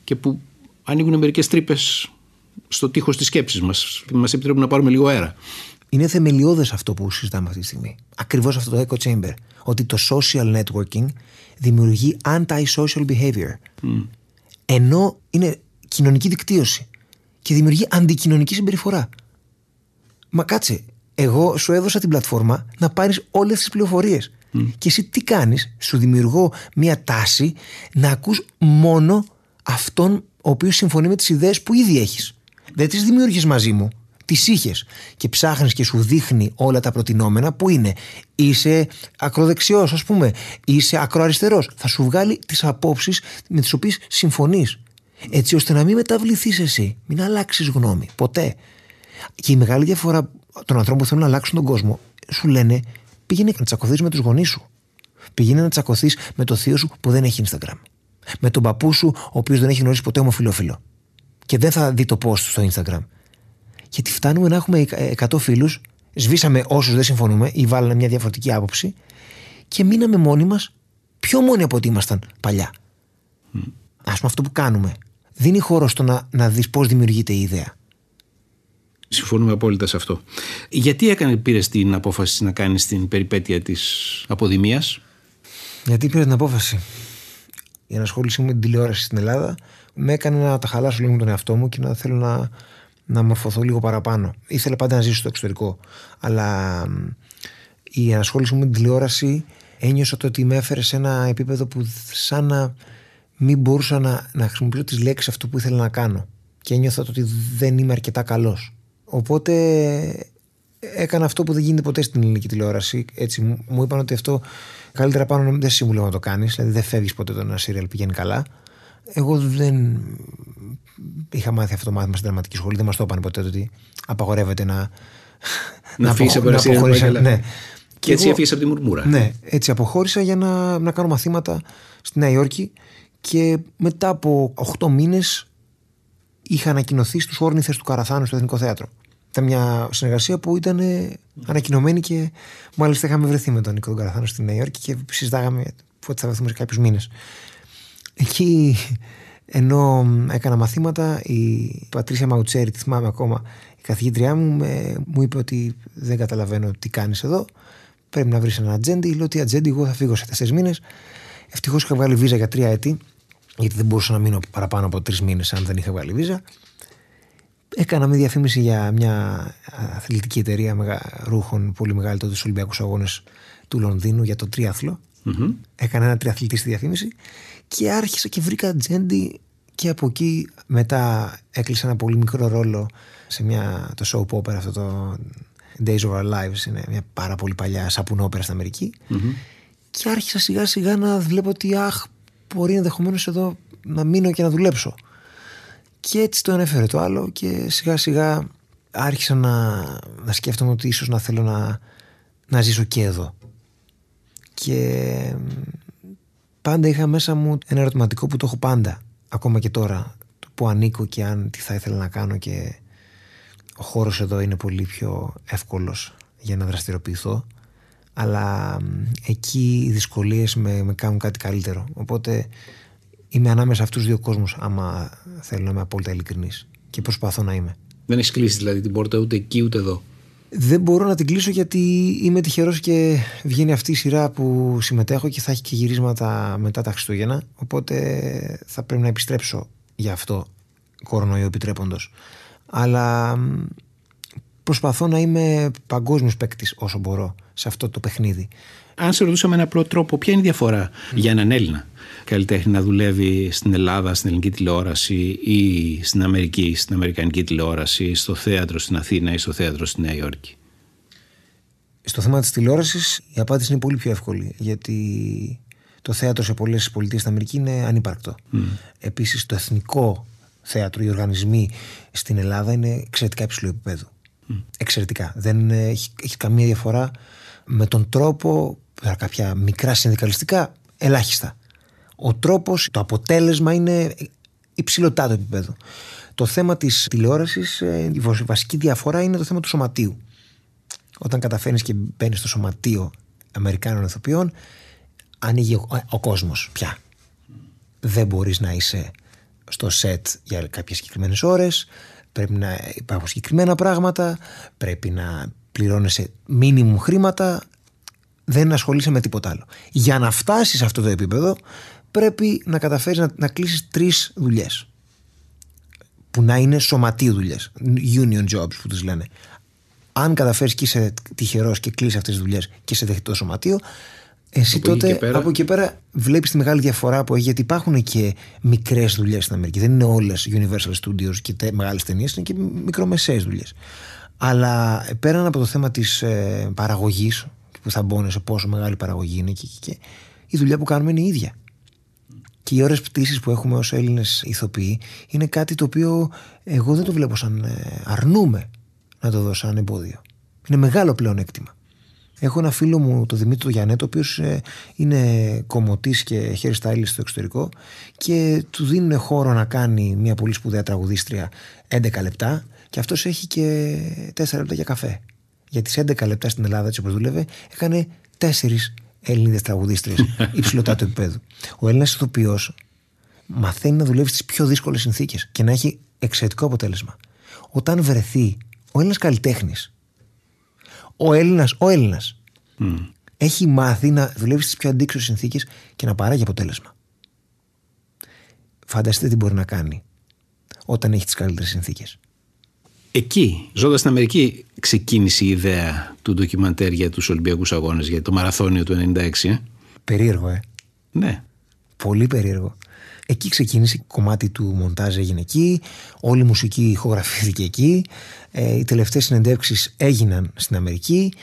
και που ανοίγουν μερικές τρύπες στο τείχος της σκέψης μας. Μας επιτρέπουν να πάρουμε λίγο αέρα. Είναι θεμελιώδες αυτό που συζητάμε αυτή τη στιγμή. Ακριβώς αυτό το echo chamber. Ότι το social networking δημιουργεί anti-social behavior. Ενώ είναι κοινωνική δικτύωση και δημιουργεί αντικοινωνική συμπεριφορά. Μα κάτσε, εγώ σου έδωσα την πλατφόρμα να πάρεις όλες τις πληροφορίες. Και εσύ τι κάνεις, σου δημιουργώ μια τάση να ακούς μόνο αυτόν ο οποίος συμφωνεί με τις ιδέες που ήδη έχεις. Δεν τις δημιούργησες μαζί μου. Τις είχες και ψάχνεις και σου δείχνει όλα τα προτινόμενα που είναι. Είσαι ακροδεξιός, ας πούμε. Είσαι ακροαριστερός. Θα σου βγάλει τις απόψεις με τις οποίες συμφωνείς. Έτσι ώστε να μην μεταβληθείς εσύ. Μην αλλάξεις γνώμη. Ποτέ. Και η μεγάλη διαφορά των ανθρώπων που θέλουν να αλλάξουν τον κόσμο σου λένε πήγαινε να τσακωθείς με τους γονείς σου. Πήγαινε να τσακωθείς με το θείο σου που δεν έχει Instagram. Με τον παππού σου, ο οποίος δεν έχει γνωρίσει ποτέ ομοφυλόφιλο. Και δεν θα δει το post του στο Instagram. Γιατί φτάνουμε να έχουμε 100 φίλους, σβήσαμε όσους δεν συμφωνούμε ή βάλανε μια διαφορετική άποψη και μείναμε μόνοι μας πιο μόνοι από ό,τι ήμασταν παλιά. Α πούμε, αυτό που κάνουμε δίνει χώρο στο να, να δεις πώς δημιουργείται η ιδέα. Συμφωνούμε απόλυτα σε αυτό. Γιατί έκανε, πήρες την απόφαση να κάνεις την περιπέτεια της αποδημίας, Γιατί πήρα την απόφαση. Η ενασχόλησή μου με την τηλεόραση στην Ελλάδα με έκανε να τα χαλάσω λίγο με τον εαυτό μου και να θέλω να, να μορφωθώ λίγο παραπάνω. Ήθελα πάντα να ζήσω στο εξωτερικό. Αλλά μ, η ενασχόληση μου με την τηλεόραση ένιωσα το ότι με έφερε σε ένα επίπεδο που σαν να μην μπορούσα να, να χρησιμοποιήσω τις λέξεις αυτό που ήθελα να κάνω. Και ένιωθα το ότι δεν είμαι αρκετά καλός. Οπότε έκανα αυτό που δεν γίνεται ποτέ στην ελληνική τηλεόραση. Έτσι, μου- μου είπαν ότι αυτό καλύτερα πάνω να μην δεν συμβουλεύω να το κάνεις. Δηλαδή δεν φεύγεις ποτέ όταν ένα σύριαλ πηγαίνει καλά. Εγώ δεν είχα μάθει αυτό το μάθημα στην δραματική σχολή. Δεν μας το είπαν ποτέ το ότι απαγορεύεται να. Να φύγεις αποχω- από ένα σύριαλ που αποχωρήσεις. πάει καλά. Ναι. Και έτσι εγώ- έφυγες από τη μουρμούρα. Ναι, έτσι αποχώρησα για να, να κάνω μαθήματα στη Νέα Υόρκη και μετά από 8 μήνες είχα ανακοινωθεί στους όρνηθες του Καραθάνου στο Εθνικό Θέατρο. Ήταν μια συνεργασία που ήταν ε, ανακοινωμένη και μάλιστα είχαμε βρεθεί με τον Νίκο τον Καραθάνο στη Νέα Υόρκη και συζητάγαμε ότι θα βρεθούμε σε κάποιους μήνες. Εκεί, ενώ μ, έκανα μαθήματα, η Πατρίσια Μαουτσέρη, τη θυμάμαι ακόμα, η καθηγήτριά μου, με- μου είπε ότι δεν καταλαβαίνω τι κάνεις εδώ. Πρέπει να βρεις ένα ατζέντη. Λέω τι ατζέντη, εγώ θα φύγω σε τέσσερις μήνες. Ευτυχώς είχα βγάλει βίζα για τρία έτη, γιατί δεν μπορούσα να μείνω παραπάνω από τρεις μήνες αν δεν είχα βγάλει βίζα. Έκανα μια διαφήμιση για μια αθλητική εταιρεία μεγα- ρούχων πολύ μεγάλη τότε στους Ολυμπιακούς Αγώνες του Λονδίνου για το τρίαθλο. Έκανα ένα τριαθλητή στη διαφήμιση και άρχισα και βρήκα ατζέντη Και από εκεί μετά έκλεισε ένα πολύ μικρό ρόλο σε μια, το soap opera αυτό το Days of Our Lives είναι μια πάρα πολύ παλιά σαπουνόπερα στην αμερικη και άρχισα σιγά σιγά να βλέπω ότι αχ μπορεί ενδεχομένως εδώ να μείνω και να δουλέψω. Και έτσι το ανέφερε το άλλο και σιγά σιγά άρχισα να, να σκέφτομαι ότι ίσως να θέλω να, να ζήσω και εδώ. Και πάντα είχα μέσα μου ένα ερωτηματικό που το έχω πάντα. Ακόμα και τώρα το που ανήκω και αν τι θα ήθελα να κάνω και ο χώρος εδώ είναι πολύ πιο εύκολος για να δραστηριοποιηθώ αλλά εκεί οι δυσκολίες με, με κάνουν κάτι καλύτερο. Οπότε είμαι ανάμεσα αυτούς τους δύο κόσμους άμα θέλω να είμαι απόλυτα ειλικρινής. Και προσπαθώ να είμαι. Δεν έχεις κλείσει δηλαδή την πόρτα ούτε εκεί ούτε εδώ. Δεν μπορώ να την κλείσω γιατί είμαι τυχερός και βγαίνει αυτή η σειρά που συμμετέχω και θα έχει και γυρίσματα μετά τα Χριστούγεννα οπότε θα πρέπει να επιστρέψω για αυτό κορονοϊό επιτρέποντος αλλά μ, προσπαθώ να είμαι παγκόσμιος παίκτης όσο μπορώ σε αυτό το παιχνίδι. Αν σε ρωτούσα με ένα απλό τρόπο, ποια είναι η διαφορά για έναν Έλληνα; Καλλιτέχνη να δουλεύει στην Ελλάδα, στην ελληνική τηλεόραση ή στην Αμερική, στην αμερικανική τηλεόραση, στο θέατρο στην Αθήνα ή στο θέατρο στη Νέα Υόρκη; Στο θέμα της τηλεόρασης η απάντηση είναι πολύ πιο εύκολη γιατί το θέατρο σε πολλές πολιτείες στην Αμερική είναι ανύπαρκτο. Επίσης το εθνικό θέατρο, οι οργανισμοί στην Ελλάδα είναι εξαιρετικά υψηλού επίπεδου. Εξαιρετικά. Δεν ε, έχει, έχει καμία διαφορά με τον τρόπο, πέρα κάποια μικρά συνδικαλιστικά, ελάχιστα. Ο τρόπος, το αποτέλεσμα είναι υψηλωτά το επίπεδο. Το θέμα της τηλεόρασης, ε, η βασ- βασική διαφορά είναι το θέμα του σωματείου. Όταν καταφέρνεις και μπαίνεις στο σωματείο Αμερικάνων ηθοποιών, ανοίγει ο, ο κόσμος πια. Δεν μπορείς να είσαι στο σετ για κάποιες συγκεκριμένες ώρες, πρέπει να υπάρχουν συγκεκριμένα πράγματα, πρέπει να πληρώνεσαι μίνιμουμ χρήματα, δεν ασχολείσαι με τίποτα άλλο. Για να φτάσεις σε αυτό το επίπεδο πρέπει να καταφέρεις να, να κλείσεις τρεις δουλειές που να είναι σωματείου δουλειές, union jobs που τους λένε. Αν καταφέρεις και είσαι τυχερός και κλείσεις αυτές τις δουλειές και σε δεχτεί το σωματείο, εσύ Από εκεί τότε και πέρα. από εκεί πέρα βλέπεις τη μεγάλη διαφορά που έχει γιατί υπάρχουν και μικρές δουλειές στην Αμερική. Δεν είναι όλες Universal Studios και τε, μεγάλες ταινίες, είναι και μικρομεσαίες δουλειές. Αλλά πέραν από το θέμα της ε, παραγωγής που θα μπώνε σε πόσο μεγάλη παραγωγή είναι και, και, και η δουλειά που κάνουμε είναι η ίδια. Και οι ώρες πτήσης που έχουμε ως Έλληνες ηθοποιοί είναι κάτι το οποίο εγώ δεν το βλέπω σαν ε, αρνούμε να το δω σαν εμπόδιο. Είναι μεγάλο πλέον έκτημα. Έχω ένα φίλο μου, τον Δημήτρη Γιαννέτο, ο οποίος είναι κομμωτής και hairstylist στο εξωτερικό και του δίνουν χώρο να κάνει μια πολύ σπουδαία τραγουδίστρια 11 λεπτά και αυτός έχει και 4 λεπτά για καφέ. Για τις 11 λεπτά στην Ελλάδα, έτσι όπως δούλευε, έκανε 4 Έλληνες τραγουδίστριες υψηλωτά του επίπεδου. Ο Έλληνας ηθοποιός μαθαίνει να δουλεύει στις πιο δύσκολες συνθήκες και να έχει εξαιρετικό αποτέλεσμα. Όταν βρεθεί ο Έλληνας καλλιτέχνης, ο Έλληνας, ο Έλληνας, έχει μάθει να δουλεύει στις πιο αντίξωες συνθήκες και να παράγει αποτέλεσμα. Φανταστείτε τι μπορεί να κάνει όταν έχει τις καλύτερες συνθήκες. Εκεί, ζώντας στην Αμερική, ξεκίνησε η ιδέα του ντοκιμαντέρ για τους Ολυμπιακούς Αγώνες, για το μαραθώνιο του 96. Ε; Περίεργο, ε. Ναι. Πολύ περίεργο. Εκεί ξεκίνησε, κομμάτι του μοντάζ έγινε εκεί, όλη η μουσική ηχογραφήθηκε εκεί, ε, οι τελευταίες συνεντεύξεις έγιναν στην Αμερική,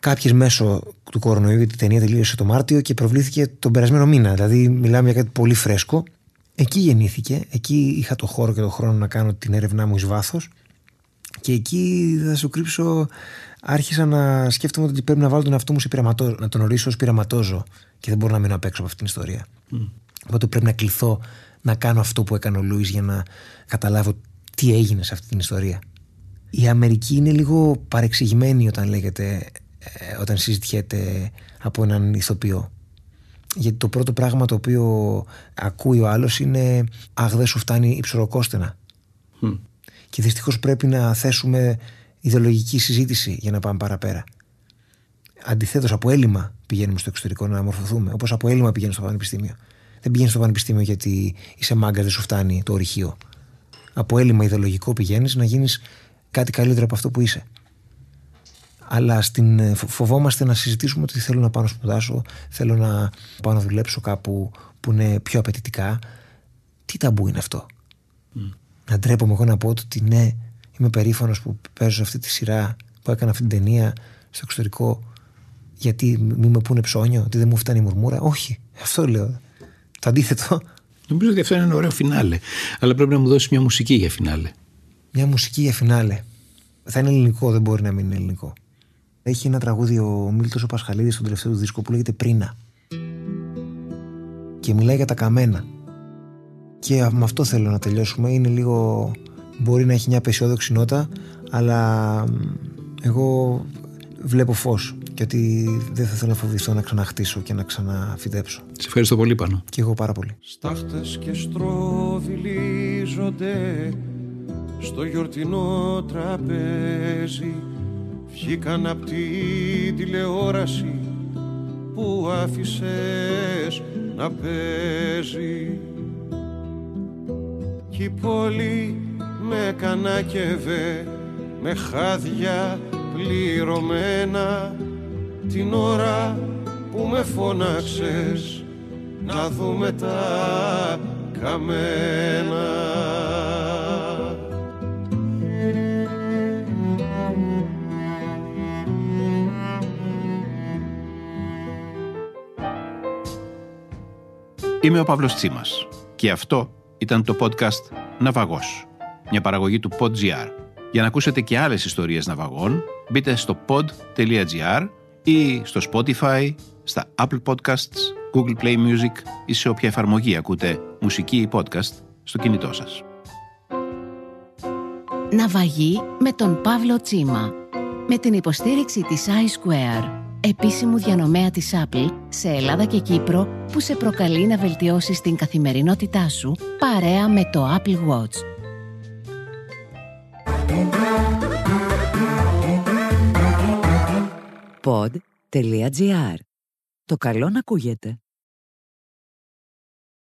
κάποιες μέσω του κορονοϊού, γιατί η ταινία τελείωσε το Μάρτιο και προβλήθηκε τον περασμένο μήνα, δηλαδή μιλάμε για κάτι πολύ φρέσκο. Εκεί γεννήθηκε, εκεί είχα το χώρο και το χρόνο να κάνω την έρευνά μου εις βάθος και εκεί θα σου κρύψω άρχισα να σκέφτομαι ότι πρέπει να βάλω τον εαυτό μου σε πειραματό, να τον ορίσω ως πειραματόζω και δεν μπορώ να μείνω απ' έξω από αυτήν την ιστορία. Οπότε πρέπει να κληθώ να κάνω αυτό που έκανε ο Λούις για να καταλάβω τι έγινε σε αυτή την ιστορία. Η Αμερική είναι λίγο παρεξηγημένη όταν λέγεται, ε, όταν συζητιέται από έναν ηθοποιό. Γιατί το πρώτο πράγμα το οποίο ακούει ο άλλος είναι «Αχ, δεν σου φτάνει η ψωροκόστενα». Και δυστυχώς πρέπει να θέσουμε ιδεολογική συζήτηση για να πάμε παραπέρα. Αντιθέτως, από έλλειμμα πηγαίνουμε στο εξωτερικό να μορφωθούμε. Όπως από έλλειμμα πηγαίνει στο πανεπιστήμιο. Δεν πηγαίνεις στο πανεπιστήμιο γιατί είσαι μάγκα, δεν σου φτάνει το ορυχείο. Από έλλειμμα ιδεολογικό πηγαίνεις να γίνεις κάτι καλύτερο από αυτό που είσαι. Αλλά στην, ε, φο- φοβόμαστε να συζητήσουμε ότι θέλω να πάω να σπουδάσω, θέλω να πάω να δουλέψω κάπου που είναι πιο απαιτητικά. Τι ταμπού είναι αυτό; Να ντρέπομαι εγώ να πω ότι ναι, είμαι περήφανος που παίζω σε αυτή τη σειρά που έκανα αυτή την ταινία στο εξωτερικό γιατί μη με πούνε ψώνιο, ότι δεν μου φτάνει η μουρμούρα. Όχι, αυτό λέω. Το αντίθετο. Νομίζω ότι αυτό είναι ένα ωραίο φινάλε. Αλλά πρέπει να μου δώσεις μια μουσική για φινάλε. Μια μουσική για φινάλε. Θα είναι ελληνικό, δεν μπορεί να μην είναι ελληνικό. Έχει ένα τραγούδι ο Μίλτος ο Πασχαλίδης στον τελευταίο του δίσκο που λέγεται Πρίνα. Και μιλάει για τα καμένα. Και με αυτό θέλω να τελειώσουμε. Είναι λίγο. Μπορεί να έχει μια απεσιόδοξη νότα, αλλά εγώ βλέπω φως. Και ότι δεν θα θέλω να φοβηθώ να ξαναχτίσω και να ξαναφυτέψω. Σε ευχαριστώ πολύ πάνω. Και εγώ πάρα πολύ. Στάχτες και στροβιλίζονται στο γιορτινό τραπέζι βγήκαν απ' τη τηλεόραση που άφησες να παίζει κι η πόλη με κανάκευε με χάδια πληρωμένα την ώρα που με φώναξες να δούμε τα καμένα. Είμαι ο Παύλος Τσίμας και αυτό ήταν το podcast «Ναυαγός», μια παραγωγή του PodGR. Για να ακούσετε και άλλες ιστορίες ναυαγών, μπείτε στο pod.gr ή στο Spotify, στα Apple Podcasts, Google Play Music ή σε όποια εφαρμογή ακούτε μουσική ή podcast στο κινητό σας. Ναυαγή με τον Παύλο Τσίμα. Με την υποστήριξη της iSquare, επίσημου διανομέα της Apple σε Ελλάδα και Κύπρο που σε προκαλεί να βελτιώσεις την καθημερινότητά σου παρέα με το Apple Watch. Pod.gr. Το καλό να ακούγεται.